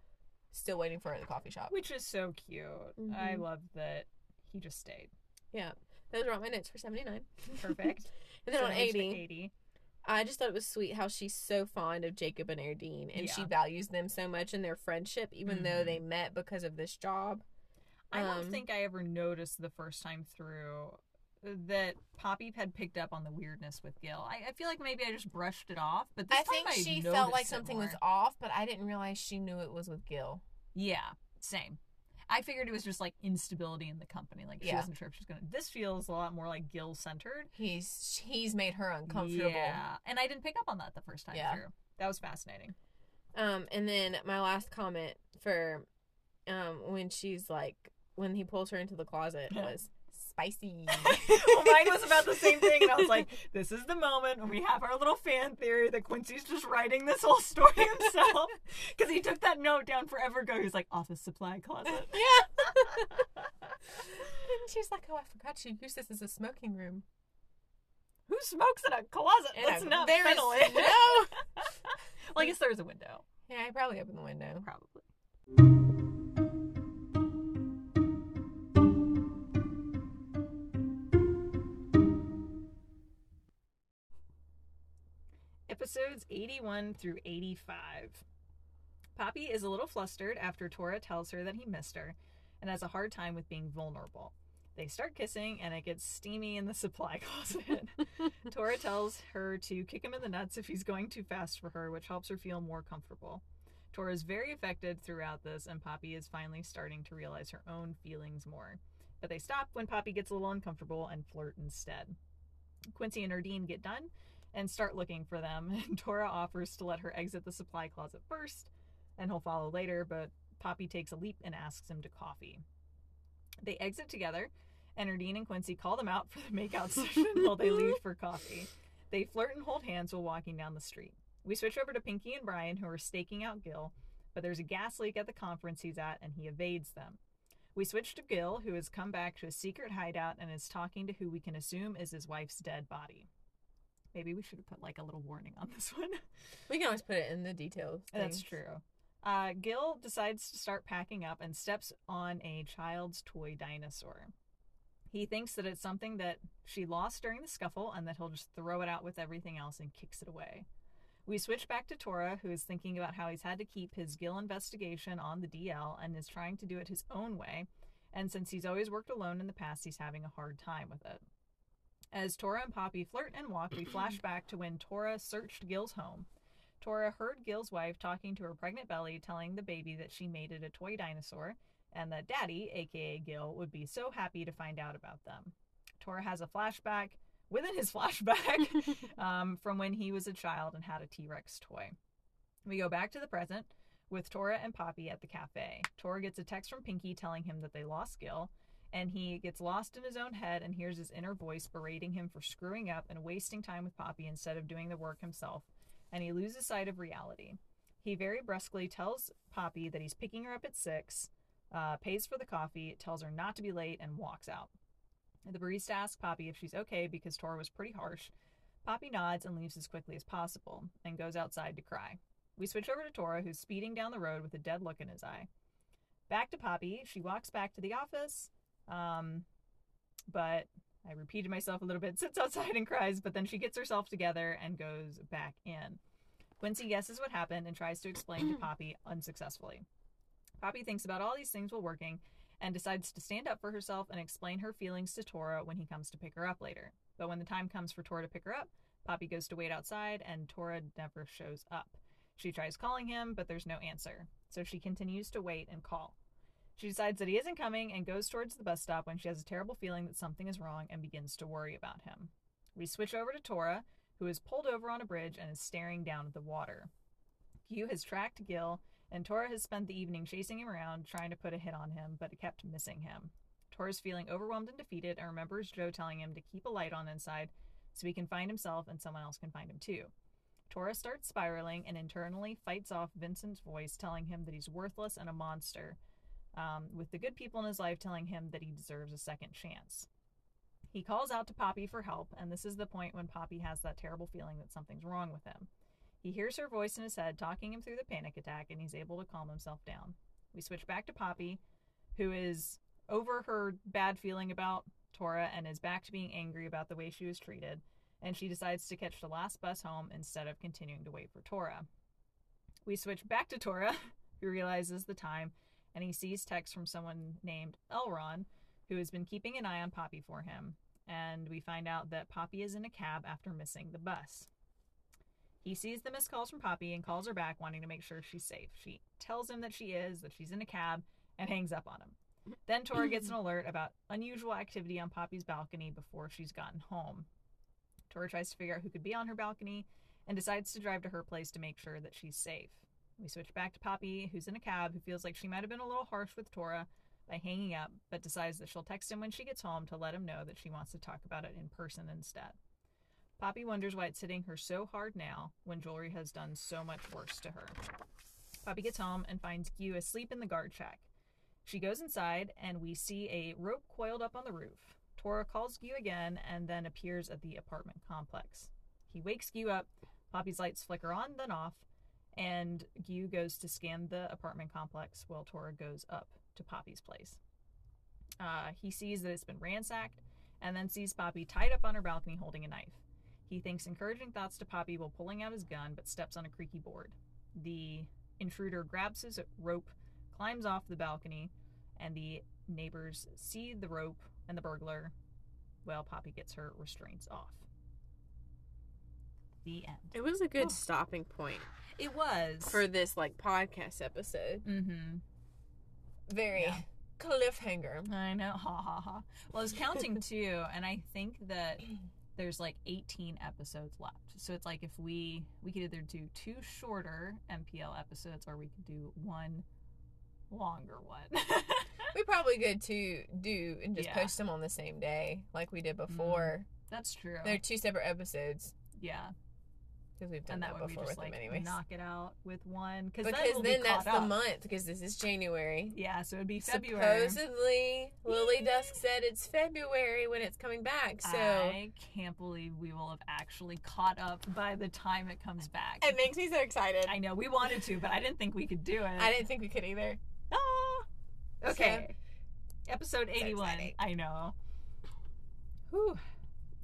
still waiting for her at the coffee shop. Which is so cute. I Mhm. love that he just stayed. Yeah. Those are all my notes for 79. Perfect. and then So on 80, 80. I just thought it was sweet how she's so fond of Jacob and Erdine and she values them so much in their friendship, even though Mhm. they met because of this job. I don't Um, think I ever noticed the first time through that Poppy had picked up on the weirdness with Gil. I, I feel like maybe I just brushed it off, but this I think I she felt like something more. was off, but I didn't realize she knew it was with Gil. Yeah, same. I figured it was just like instability in the company. Like she Yeah. wasn't sure if she's gonna. This feels a lot more like Gil centered. He's he's made her uncomfortable. Yeah, and I didn't pick up on that the first time Yeah. through. That was fascinating. Um, and then my last comment for um when she's like when he pulls her into the closet Yeah. was spicy. well, mine was about the same thing, and I was like, "This is the moment when we have our little fan theory that Quincy's just writing this whole story himself because he took that note down forever ago. He was like, office supply closet." yeah. and she's like, "Oh, I forgot you used this as a smoking room." Who smokes in a closet? And Let's I- not there is it. no- well, I guess there's a window, Yeah, I probably opened the window. probably. Episodes 81 through 85. Poppy is a little flustered after Tora tells her that he missed her and has a hard time with being vulnerable. They start kissing and it gets steamy in the supply closet. Tora tells her to kick him in the nuts if he's going too fast for her, which helps her feel more comfortable. Tora is very affected throughout this, and Poppy is finally starting to realize her own feelings more. But they stop when Poppy gets a little uncomfortable and flirt instead. Quincy and Erdine get done and start looking for them, and Tora offers to let her exit the supply closet first, and he'll follow later, but Poppy takes a leap and asks him to coffee. They exit together, and Erdine and Quincy call them out for the makeout session while they leave for coffee. They flirt and hold hands while walking down the street. We switch over to Pinky and Brian, who are staking out Gil, but there's a gas leak at the conference he's at, and he evades them. We switch to Gil, who has come back to a secret hideout and is talking to who we can assume is his wife's dead body. Maybe we should have put like a little warning on this one. We can always put it in the details. That's true. Uh, Gil decides to start packing up and steps on a child's toy dinosaur. He thinks that it's something that she lost during the scuffle and that he'll just throw it out with everything else and kicks it away. We switch back to Tora, who is thinking about how he's had to keep his Gil investigation on the DL and is trying to do it his own way. And since he's always worked alone in the past, he's having a hard time with it. As Tora and Poppy flirt and walk, we flash back to when Tora searched Gil's home. Tora heard Gil's wife talking to her pregnant belly, telling the baby that she mated a toy dinosaur and that Daddy, aka Gil, would be so happy to find out about them. Tora has a flashback within his flashback um, from when he was a child and had a T Rex toy. We go back to the present with Tora and Poppy at the cafe. Tora gets a text from Pinky telling him that they lost Gil, and he gets lost in his own head and hears his inner voice berating him for screwing up and wasting time with Poppy instead of doing the work himself, and he loses sight of reality. He very brusquely tells Poppy that he's picking her up at six, uh, pays for the coffee, tells her not to be late, and walks out. The barista asks Poppy if she's okay because Tora was pretty harsh. Poppy nods and leaves as quickly as possible and goes outside to cry. We switch over to Tora, who's speeding down the road with a dead look in his eye. Back to Poppy. She walks back to the office, um, but I repeated myself a little bit, sits outside and cries, but then she gets herself together and goes back in. Quincy guesses what happened and tries to explain to Poppy unsuccessfully. Poppy thinks about all these things while working and decides to stand up for herself and explain her feelings to Tora when he comes to pick her up later. But when the time comes for Tora to pick her up, Poppy goes to wait outside and Tora never shows up. She tries calling him, but there's no answer, so she continues to wait and call. She decides that he isn't coming and goes towards the bus stop when she has a terrible feeling that something is wrong and begins to worry about him. We switch over to Tora, who is pulled over on a bridge and is staring down at the water. Gyu has tracked Gil, and Tora has spent the evening chasing him around, trying to put a hit on him, but kept missing him. Tora's feeling overwhelmed and defeated and remembers Joe telling him to keep a light on inside so he can find himself and someone else can find him too. Tora starts spiraling and internally fights off Vincent's voice telling him that he's worthless and a monster, um, with the good people in his life telling him that he deserves a second chance. He calls out to Poppy for help, and this is the point when Poppy has that terrible feeling that something's wrong with him. He hears her voice in his head talking him through the panic attack, and he's able to calm himself down. We switch back to Poppy, who is over her bad feeling about Tora and is back to being angry about the way she was treated, and she decides to catch the last bus home instead of continuing to wait for Tora. We switch back to Tora, who realizes the time, and he sees text from someone named Elron, who has been keeping an eye on Poppy for him, and we find out that Poppy is in a cab after missing the bus. He sees the missed calls from Poppy and calls her back, wanting to make sure she's safe. She tells him that she is, that she's in a cab, and hangs up on him. Then Tora gets an alert about unusual activity on Poppy's balcony before she's gotten home. Tora tries to figure out who could be on her balcony and decides to drive to her place to make sure that she's safe. We switch back to Poppy, who's in a cab, who feels like she might have been a little harsh with Tora by hanging up, but decides that she'll text him when she gets home to let him know that she wants to talk about it in person instead. Poppy wonders why it's hitting her so hard now when jewelry has done so much worse to her. Poppy gets home and finds Gyu asleep in the guard shack. She goes inside and we see a rope coiled up on the roof. Tora calls Gyu again and then appears at the apartment complex. He wakes Gyu up, Poppy's lights flicker on, then off, and Gyu goes to scan the apartment complex while Tora goes up to Poppy's place. Uh, he sees that it's been ransacked and then sees Poppy tied up on her balcony holding a knife. He thinks encouraging thoughts to Poppy while pulling out his gun, but steps on a creaky board. The intruder grabs his rope, climbs off the balcony, and the neighbors see the rope and the burglar while Poppy gets her restraints off. The end. It was a good Oh. stopping point It was. for this like podcast episode. Mm-hmm. Very Yeah. cliffhanger. I know. Ha ha ha. Well, I was counting too, and I think that there's like 18 episodes left. So it's like if we we could either do two shorter MPL episodes or we could do one longer one. we probably could to do and just Yeah. Mm. post them on the same day, like we did before. That's true. They're two separate episodes yeah, because we've done and that that we before just with like them anyways. knock it out with one because because then that's the month because this is January. Yeah, so it'd be February. Supposedly, Lilydusk said it's February when it's coming back. So I can't believe we will have actually caught up by the time it comes back. it makes me so excited. I know we wanted to, but I didn't think we could do it. I didn't think we could either. Ah. Okay. Episode 81. exciting. I know. Whew.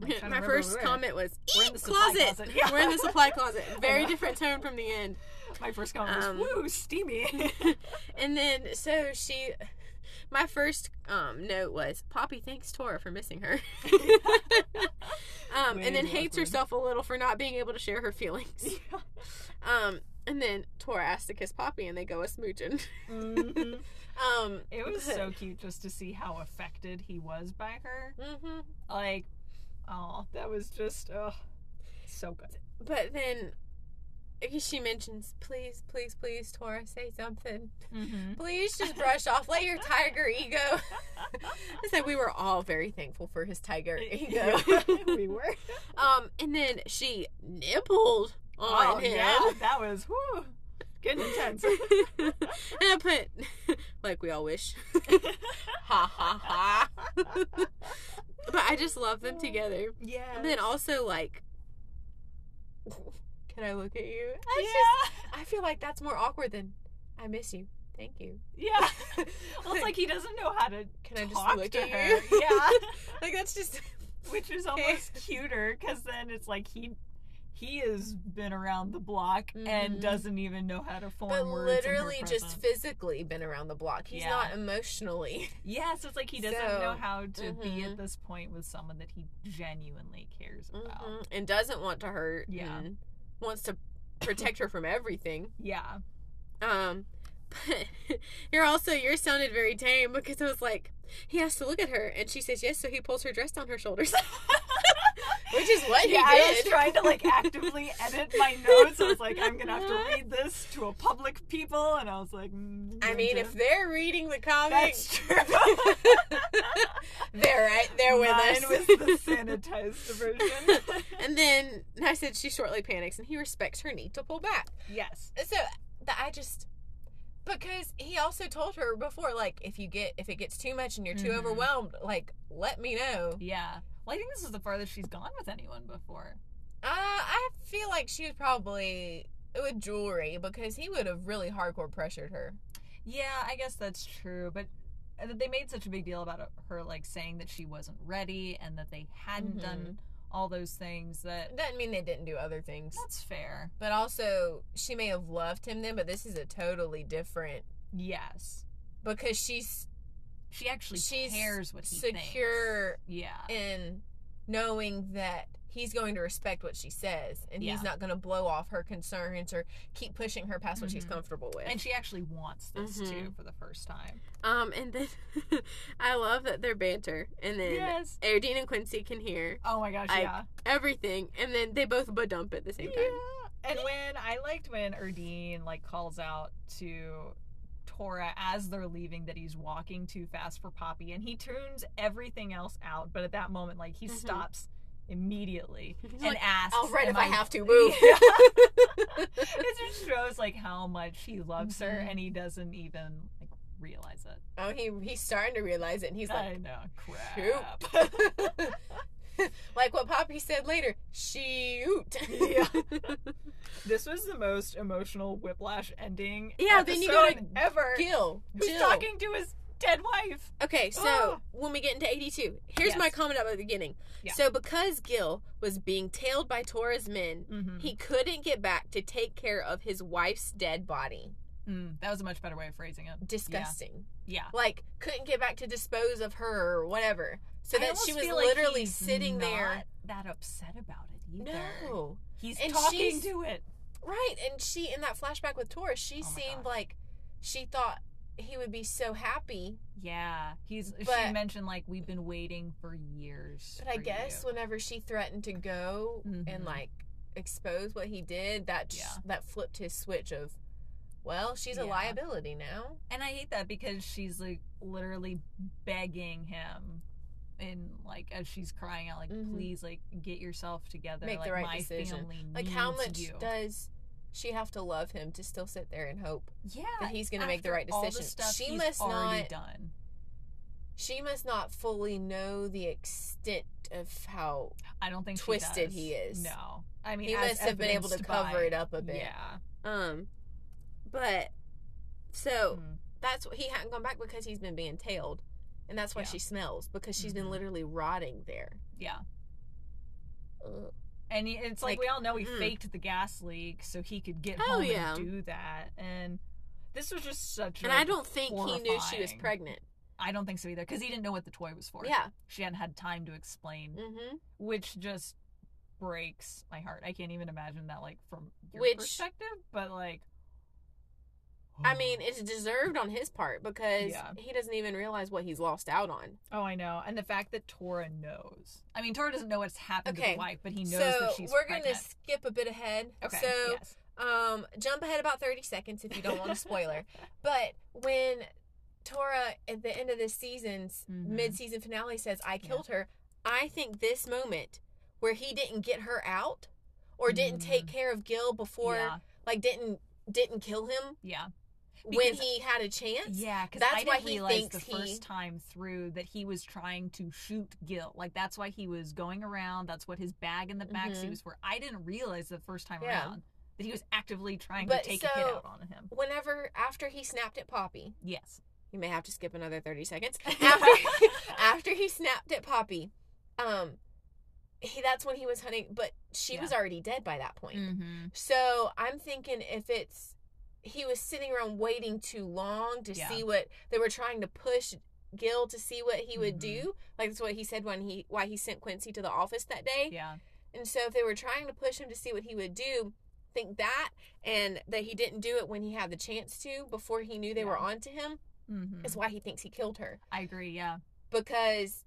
To My first where we were. comment was We're in the supply closet. closet." Yeah. We're in the supply closet. Very different tone from the end. My first comment was, Um, woo, steamy. and then so she my first um note was Poppy thanks Tora for missing her. um and then hates awkward. herself a little for not being able to share her feelings. Um and then Tora asks to kiss Poppy and they go a smooching. Mhm. Um It was so cute just to see how affected he was by her. Mhm. Like, oh, that was just, oh, so good. But then she mentions, please, please, please, Tora, say something. Mm-hmm. Please just brush off. Let your tiger ego. I said we were all very thankful for his tiger ego. we were. um, and then she nibbled on oh, him. yeah, that was, whoo, getting intense. and I put, like we all wish. ha ha ha. But I just love them together. yeah. And then also, like, can I look at you? That's yeah. just- I feel like that's more awkward than I miss you. Thank you. yeah. Well, it's like he doesn't know how to Can I just look at her. you? Yeah. like that's just Which is almost cuter because then it's like he he has been around the block and Mhm. doesn't even know how to form but words. literally just physically been around the block. He's Yeah. not emotionally. Yeah, so it's like he doesn't So, know how to be mhm. at this point with someone that he genuinely cares about. Mhm. And doesn't want to hurt. Yeah. and wants to protect her from everything. Yeah. Um but you're also yours sounded very tame because it was like he has to look at her and she says yes, so he pulls her dress down her shoulders. Which is what he yeah, I was trying to like actively edit my notes. I was like, I'm gonna have to read this to a public people, and I was like, mm, I mean, if they're reading the comics, they're right there with Mine us. was the sanitized version. and then I said she shortly panics and he respects her need to pull back. yes. So that I just because he also told her before, like if you get if it gets too much and you're too Mhm. overwhelmed, like let me know. Yeah. Well, I think this is the farthest she's gone with anyone before. Uh, I feel like she was probably with jewelry because he would have really hardcore pressured her. Yeah, I guess that's true, but uh, they made such a big deal about her like saying that she wasn't ready and that they hadn't Mhm. done all those things that Doesn't mean they didn't do other things, that's fair. but also she may have loved him then. But this is a totally different Yes. because she's She actually she's cares what he secure thinks. Yeah. in knowing that he's going to respect what she says and Yeah. he's not going to blow off her concerns or keep pushing her past what she's Mhm. comfortable with. And she actually wants this too Mhm. for the first time. um and then I love that their banter and then Yes. Erdine and Quincy can hear Oh my gosh, I- yeah. everything and then they both dump at the same time. Yeah. And when I liked when Erdine like calls out to Tora as they're leaving that he's walking too fast for Poppy and he tunes everything else out, but at that moment like he Mhm. stops immediately He's and like, asks I'll write if I I-" have to move. Yeah. it just shows like how much he loves her Mhm. and he doesn't even like realize it. oh, he he's starting to realize it and he's I like know. Crap. like what Poppy said later, shoot. Yeah. This was the most emotional whiplash ending Yeah, then you go gotta ever. Gil, Who's Jill. talking to his dead wife? Okay, so Ah. when we get into 82, here's my comment at the beginning. Yeah. So because Gil was being tailed by Tora's men, Mm-hmm. he couldn't get back to take care of his wife's dead body. Mm, that was a much better way of phrasing it. Disgusting. Yeah. Like couldn't get back to dispose of her or whatever. So I that she was like literally he's sitting there. that upset about it either. No. He's And talking to it. Right, and she in that flashback with Tora, she Oh seemed gosh. like she thought he would be so happy. Yeah. He's she mentioned like we've been waiting for years. But I guess you. whenever she threatened to go Mhm. and like expose what he did, that sh- that flipped his switch of well, she's a liability now. And I hate that because she's like literally begging him and like as she's crying out like Mhm. please like get yourself together Make the like right my decision. family Like, how much you. does she have to love him to still sit there and hope yeah that he's going to make the right the decision? stuff she must not. done She must not fully know the extent of how I don't think twisted he is. no I mean he must have been able to cover by- it up a bit. yeah Um, but so Mm. that's what he hadn't gone back because he's been being tailed, and that's why Yeah. she smells because she's been Mhm. literally rotting there. yeah Ugh. And he- it's like, Like, we all know he mm. faked the gas leak so he could get Oh, home yeah. and do that. And this was just such. And I don't think he knew she was pregnant. I don't think so either because he didn't know what the toy was for. Yeah. she hadn't had time to explain, Mm-hmm. which just breaks my heart. I can't even imagine that, like from your Which- perspective. But like, I mean, it's deserved on his part because Yeah. he doesn't even realize what he's lost out on. oh, I know, and the fact that Tora knows. I mean, Tora doesn't know what's happened to Okay. the wife, but he knows so that she's we're gonna skip a bit ahead. Okay. So yes. um, jump ahead about thirty seconds if you don't want a spoiler. but when Tora at the end of this season's Mhm. mid-season finale says, "I killed her," I think this moment where he didn't get her out or didn't Mm. take care of Gil before, yeah. like didn't didn't kill him Yeah. When he had a chance. Yeah, because That's I why he thinks the he- first time through that he was trying to shoot Gil. Like that's why he was going around. That's what his bag in the backseat Mhm. was for. I didn't realize the first time Yeah. around that he was actively trying But to take a hit out on him. Whenever after he snapped at Poppy, Yes. you may have to skip another 30 seconds after after he snapped at poppy um he that's when he was hunting but she Yeah. was already dead by that point Mm-hmm. so i'm thinking if it's he was sitting around waiting too long to Yeah. see what they were trying to push gil to see what he would Mhm. do like that's what he said when he why he sent quincy to the office that day Yeah. and so if they were trying to push him to see what he would do think that and that he didn't do it when he had the chance to before he knew they were Yeah. on to him Mm-hmm. is why he thinks he killed her I agree. Yeah. because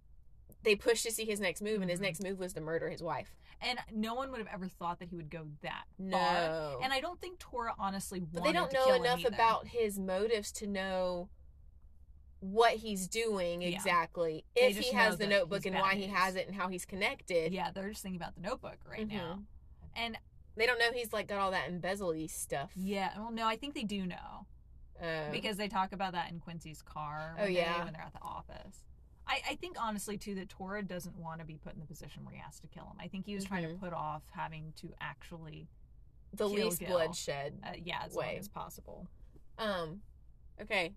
they pushed to see his next move, and his Mhm. next move was to murder his wife. And no one would have ever thought that he would go that No, far. And I don't think Tora honestly but wanted they don't know enough about his motives to know what he's doing Yeah. exactly. They if he has the notebook and why he has it and how he's connected. Yeah, they're just thinking about the notebook right now. Mhm. And They don't know he's like got all that embezzle stuff. yeah, well, no, I think they do know. Um, because they talk about that in Quincy's car. Oh, yeah. when they're at the office. I, I think honestly too that Tora doesn't want to be put in the position where he has to kill him. I think he was trying to Mhm. put off having to actually, the least Gil. bloodshed. uh, yeah, as Way. long as possible. Um, okay.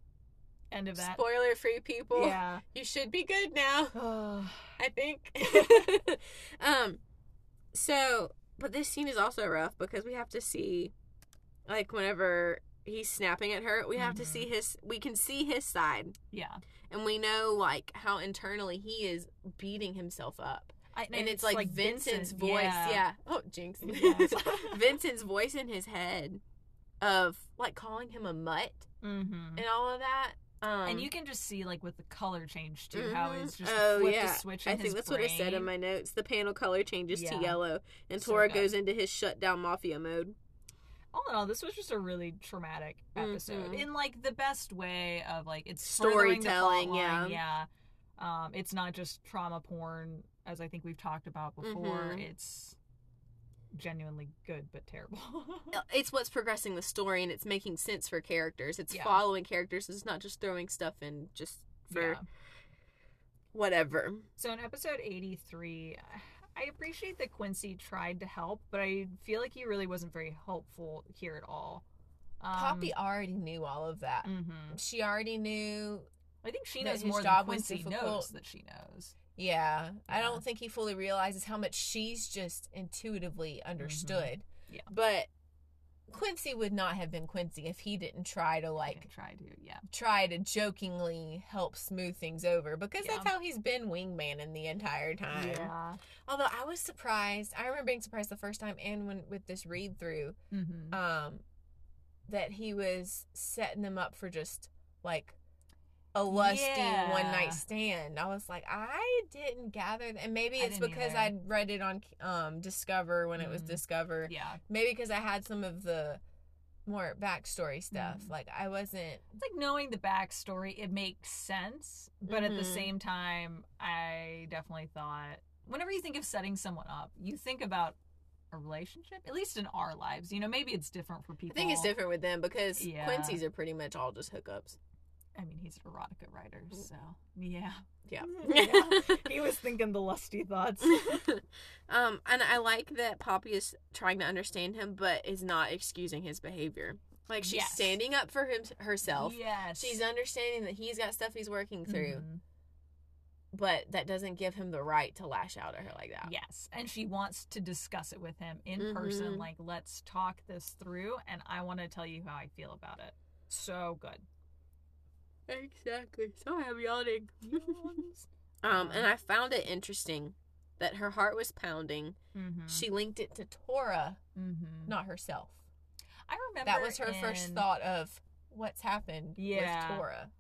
End of that. Spoiler free people. Yeah. You should be good now. I think. um, so, but this scene is also rough because we have to see, like, whenever he's snapping at her, we have to Mhm. see his. We can see his side, yeah. and we know like how internally he is beating himself up, I, and, it's, like, Vincent's Vincent, voice. Yeah. Yeah. Oh, jinx. Yes. Vincent's voice in his head, of like calling him a mutt Mm-hmm. and all of that. Um, and you can just see like with the color change too, how Mhm. it's just Oh, flipped yeah. switch I think that's what I said in my notes. The panel color changes to yellow, and Tora good. goes into his shutdown mafia mode. All in all, this was just a really traumatic episode Mhm. in like the best way of like it's Storytelling, yeah. yeah. Um, it's not just trauma porn, as I think we've talked about before. Mhm. It's genuinely good but terrible. It's what's progressing the story, and it's making sense for characters. It's Yeah. following characters. It's not just throwing stuff in just for Yeah. whatever. So in episode 83, I appreciate that Quincy tried to help, but I feel like he really wasn't very helpful here at all. Um, Poppy already knew all of that. mhm. She already knew. I think she knows his more than Quincy knows that she knows. Yeah, I don't think he fully realizes how much she's just intuitively understood. Mm-hmm. Yeah. But Quincy would not have been Quincy if he didn't try to Like, try to, yeah. try to jokingly help smooth things over because Yeah. that's how he's been wingman in the entire time. Yeah. Although I was surprised, I remember being surprised the first time and when with this read through, Mm-hmm. um, that he was setting them up for just like a lusty Yeah. one night stand. I was like, I didn't gather that. And maybe it's because either. I'd read it on um Discover when it was Mhm. Discover. yeah. Maybe because I had some of the more backstory stuff. Mhm. Like I wasn't. It's like knowing the backstory, it makes sense. But at the Mhm. same time, I definitely thought whenever you think of setting someone up, you think about a relationship, at least in our lives. You know, maybe it's different for people. I think it's different with them because Yeah. Quincy's are pretty much all just hookups. I mean, he's an erotica writer, so yeah. Yeah. Yeah. He was thinking the lusty thoughts. um, and I like that Poppy is trying to understand him, but is not excusing his behavior. Like she's Yes. standing up for him herself. Yes. She's understanding that he's got stuff he's working through, Mhm. but that doesn't give him the right to lash out at her like that. Yes. And she wants to discuss it with him in person. Mhm. Like, let's talk this through, and I want to tell you how I feel about it. So good. Exactly. So I'm yawning. um, and I found it interesting that her heart was pounding. mm-hmm. She linked it to Tora, mm-hmm. not herself. I remember That was her first thought of what's happened Yeah. with Tora.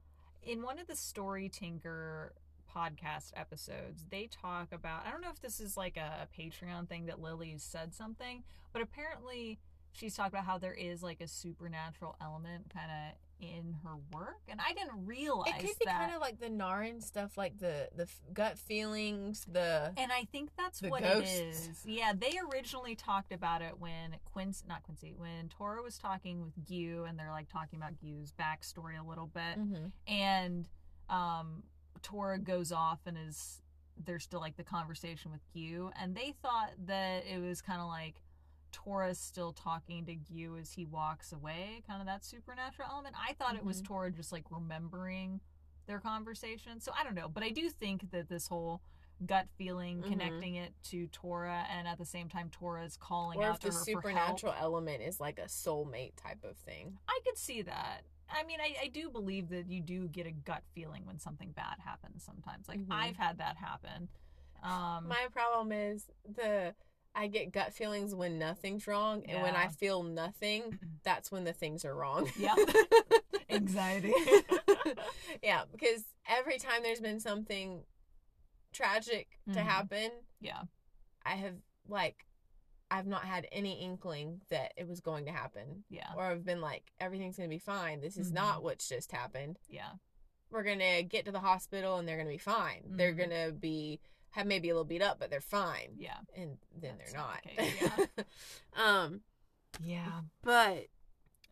in one of the Story Tinker podcast episodes, they talk about I don't know if this is like a Patreon thing that Lily said something, but apparently she's talked about how there is like a supernatural element kind of in her work, and I didn't realize It could be kind of like the Narin stuff, like the the gut feelings, the and I think that's what ghosts. it is. Yeah, they originally talked about it when Quincy, not Quincy, when Tora was talking with Gyu, and they're like talking about Gyu's backstory a little bit. Mhm. and um Tora goes off and is there's still like the conversation with Gyu and they thought that it was kind of like Tora's still talking to Gyu as he walks away, kind of that supernatural element. I thought it was Mhm. Tora just like remembering their conversation. So I don't know, but I do think that this whole gut feeling Mhm. connecting it to Tora and at the same time Tora is calling or out if to the her supernatural element is like a soulmate type of thing. I could see that. I mean, I, I do believe that you do get a gut feeling when something bad happens sometimes. Like, Mhm. I've had that happen. Um, My problem is the I get gut feelings when nothing's wrong, and when I feel nothing, that's when the things are wrong. Yeah. Anxiety. yeah, because every time there's been something tragic to Mhm. happen, yeah. I have like I've not had any inkling that it was going to happen. Yeah. Or I've been like, everything's gonna be fine. This is Mhm. not what's just happened. Yeah. We're gonna get to the hospital and they're gonna be fine. They're Mhm. gonna be have maybe a little beat up, but they're fine. Yeah. And then That's they're not not. the case, um, Yeah. but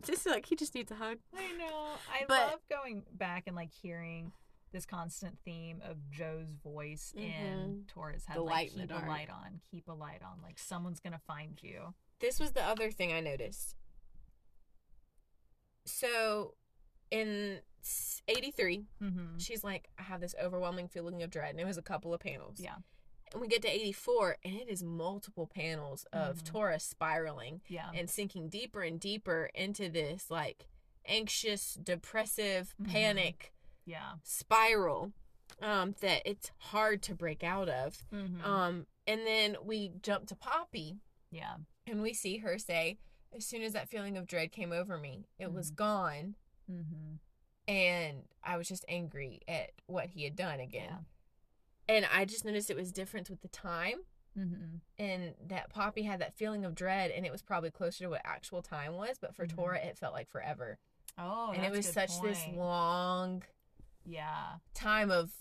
just like he just needs a hug. I know. I But- love going back and like hearing this constant theme of Joe's voice in Mhm. Tora's head. The like, in keep a light on, keep a light on. Like, someone's going to find you. This was the other thing I noticed. So in 83, Mm-hmm. she's like, I have this overwhelming feeling of dread. And it was a couple of panels. Yeah. And we get to 84, and it is multiple panels of Mhm. Tora's spiraling Yeah. and sinking deeper and deeper into this like anxious, depressive, Mhm. panic yeah. spiral um, that it's hard to break out of. Mm-hmm. Um, and then we jump to Poppy, yeah. and we see her say, As soon as that feeling of dread came over me, it was gone. Mm-hmm. And I was just angry at what he had done again. Yeah. And I just noticed it was different with the time. Mm-hmm. and that Poppy had that feeling of dread, and it was probably closer to what actual time was. But for Mhm. Tora, it felt like forever, Oh, and it was such this long Yeah. time of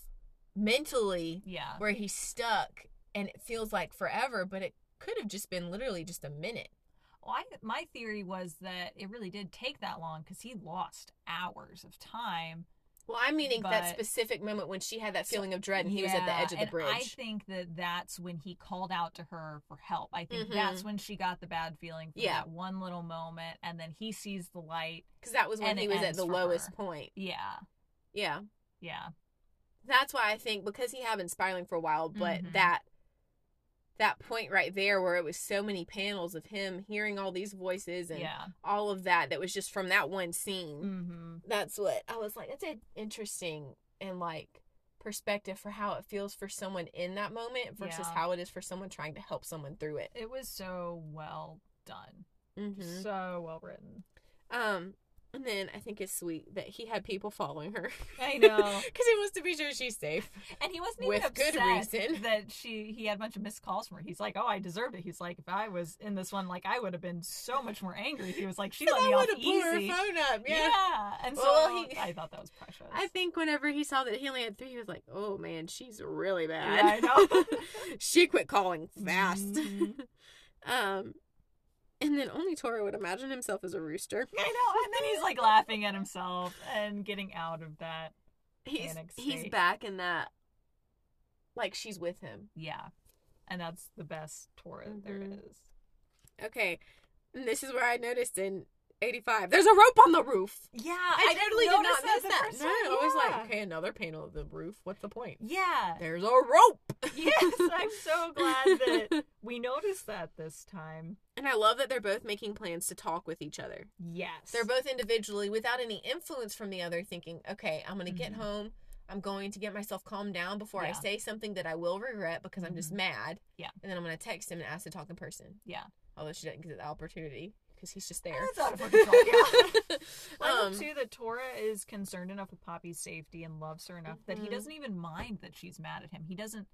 mentally Yeah. where he's stuck, and it feels like forever, but it could have just been literally just a minute. Well, I, my theory was that it really did take that long because he lost hours of time. Well, I'm meaning that specific moment when she had that feeling of dread, and he was at the edge of the bridge. I think that that's when he called out to her for help. I think that's when she got the bad feeling for Mm-hmm. Yeah. that one little moment, and then he sees the light. Because that was when he was at the lowest her. point. Yeah. Yeah. Yeah. that's why I think because he had been spiraling for a while, but Mhm. that that point right there where it was so many panels of him hearing all these voices and Yeah. all of that that was just from that one scene. Mm-hmm. That's what I was like. That's an interesting and like perspective for how it feels for someone in that moment versus Yeah. how it is for someone trying to help someone through it. It was so well done. Mm-hmm. So well written. Um, And then I think it's sweet that he had people following her. I know. Because he wants to be sure she's safe. And he wasn't even With good reason. that she he had a bunch of missed calls from her. He's like, "Oh, I deserved it." He's like, "If I was in this one, like I would have been so much more angry." He was like, "She let me off would blew her easy." phone up. Yeah. Yeah. And so Well, he- I thought that was precious. I think whenever he saw that he only had three, he was like, "Oh man, she's really bad." Yeah, I know. she quit calling fast. Mhm. um, and then only Tora would imagine himself as a rooster. I know. And then he's like laughing at himself and getting out of that. He's he's back in that, like she's with him. Yeah. And that's the best Tora there Mhm. is. Okay, and this is where I noticed in '85, there's a rope on the roof. Yeah, I, totally did not the that. first No, I was like, okay, another panel of the roof. What's the point? Yeah. There's a rope. Yes, I'm so glad that we noticed that this time. And I love that they're both making plans to talk with each other. Yes. They're both individually, without any influence from the other, thinking, okay, I'm going to get Mhm. home. I'm going to get myself calmed down before I say something that I will regret because I'm just Mhm. mad. Yeah. And then I'm going to text him and ask to talk in person. Yeah. Although she didn't get the opportunity because he's just there. That's of her control, yeah. I um, too that Tora is concerned enough with Poppy's safety and loves her enough that he Mhm. doesn't even mind that she's mad at him. He doesn't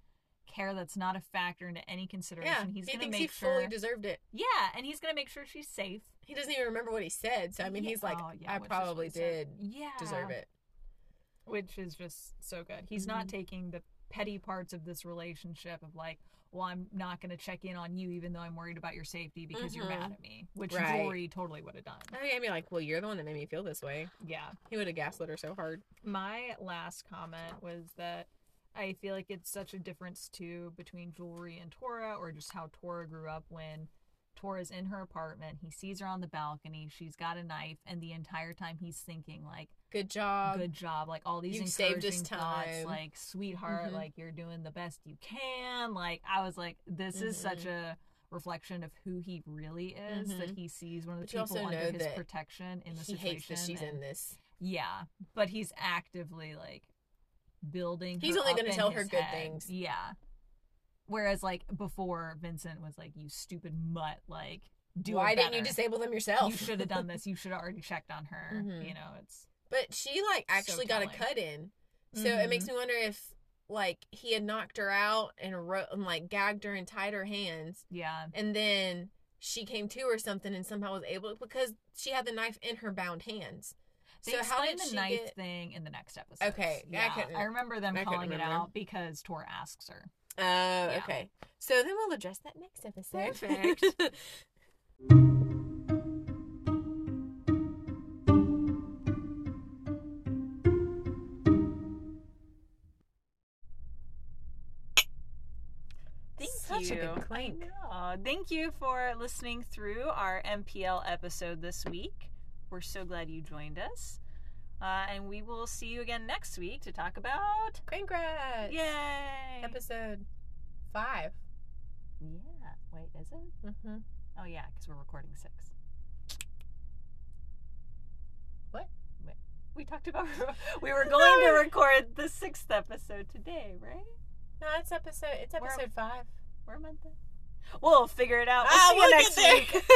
care that's not a factor into any consideration. yeah, he's he gonna thinks make he sure fully deserved it. Yeah, and he's gonna make sure she's safe. He doesn't even remember what he said. So, I mean, Yeah. he's like, Oh, yeah, I probably what he said. did Yeah. deserve it. Which is just so good. He's not Mhm. taking the petty parts of this relationship of like, well, I'm not gonna check in on you even though I'm worried about your safety because you're Mhm. mad at me. Which Right. Jerry totally would have done. I mean, I'd be like, well, you're the one that made me feel this way. Yeah. He would have gaslit her so hard. my last comment was that I feel like it's such a difference too between Jewelry and Tora, or just how Tora grew up when Tora's in her apartment. He sees her on the balcony. She's got a knife, and the entire time he's thinking like, Good job. "Good job!" Like all these saved encouraging thoughts, like "Sweetheart, Mhm. like you're doing the best you can." Like I was like, "This is such a." reflection of who he really is that Mhm. he sees one of the But people under his protection in the he situation hates that she's and- in this. yeah, but he's actively like building. He's only gonna tell her good head. things. Yeah. Whereas like before, Vincent was like, "You stupid mutt! Like, do Why didn't you disable them yourself? You should have done this. You should have already checked on her. Mhm. You know, it's But she like actually got a cut in, so it makes Mhm. me wonder if like he had knocked her out and wrote and like gagged her and tied her hands, yeah, and then she came to or something and somehow was able because she had the knife in her bound hands. They so how explain did the she knife get? thing in the next episode. Okay, I yeah, couldn't- I remember them I calling it out because Tor asks her. Oh, okay. So then we'll address that next episode. Perfect. Thank Such a you. good clink. I know. Thank you for listening through our MPL episode this week. We're so glad you joined us. Uh, and we will see you again next week to talk about. Congrats! Yay! Episode five. Yeah. Wait, is it? Mm-hmm. Oh, yeah, because we're recording six. What? Wait, we talked about we were going to record the sixth episode today, right? No, it's episode. It's We're- episode five. Where am I then? We'll figure it out. We'll Ah, see you we'll next week.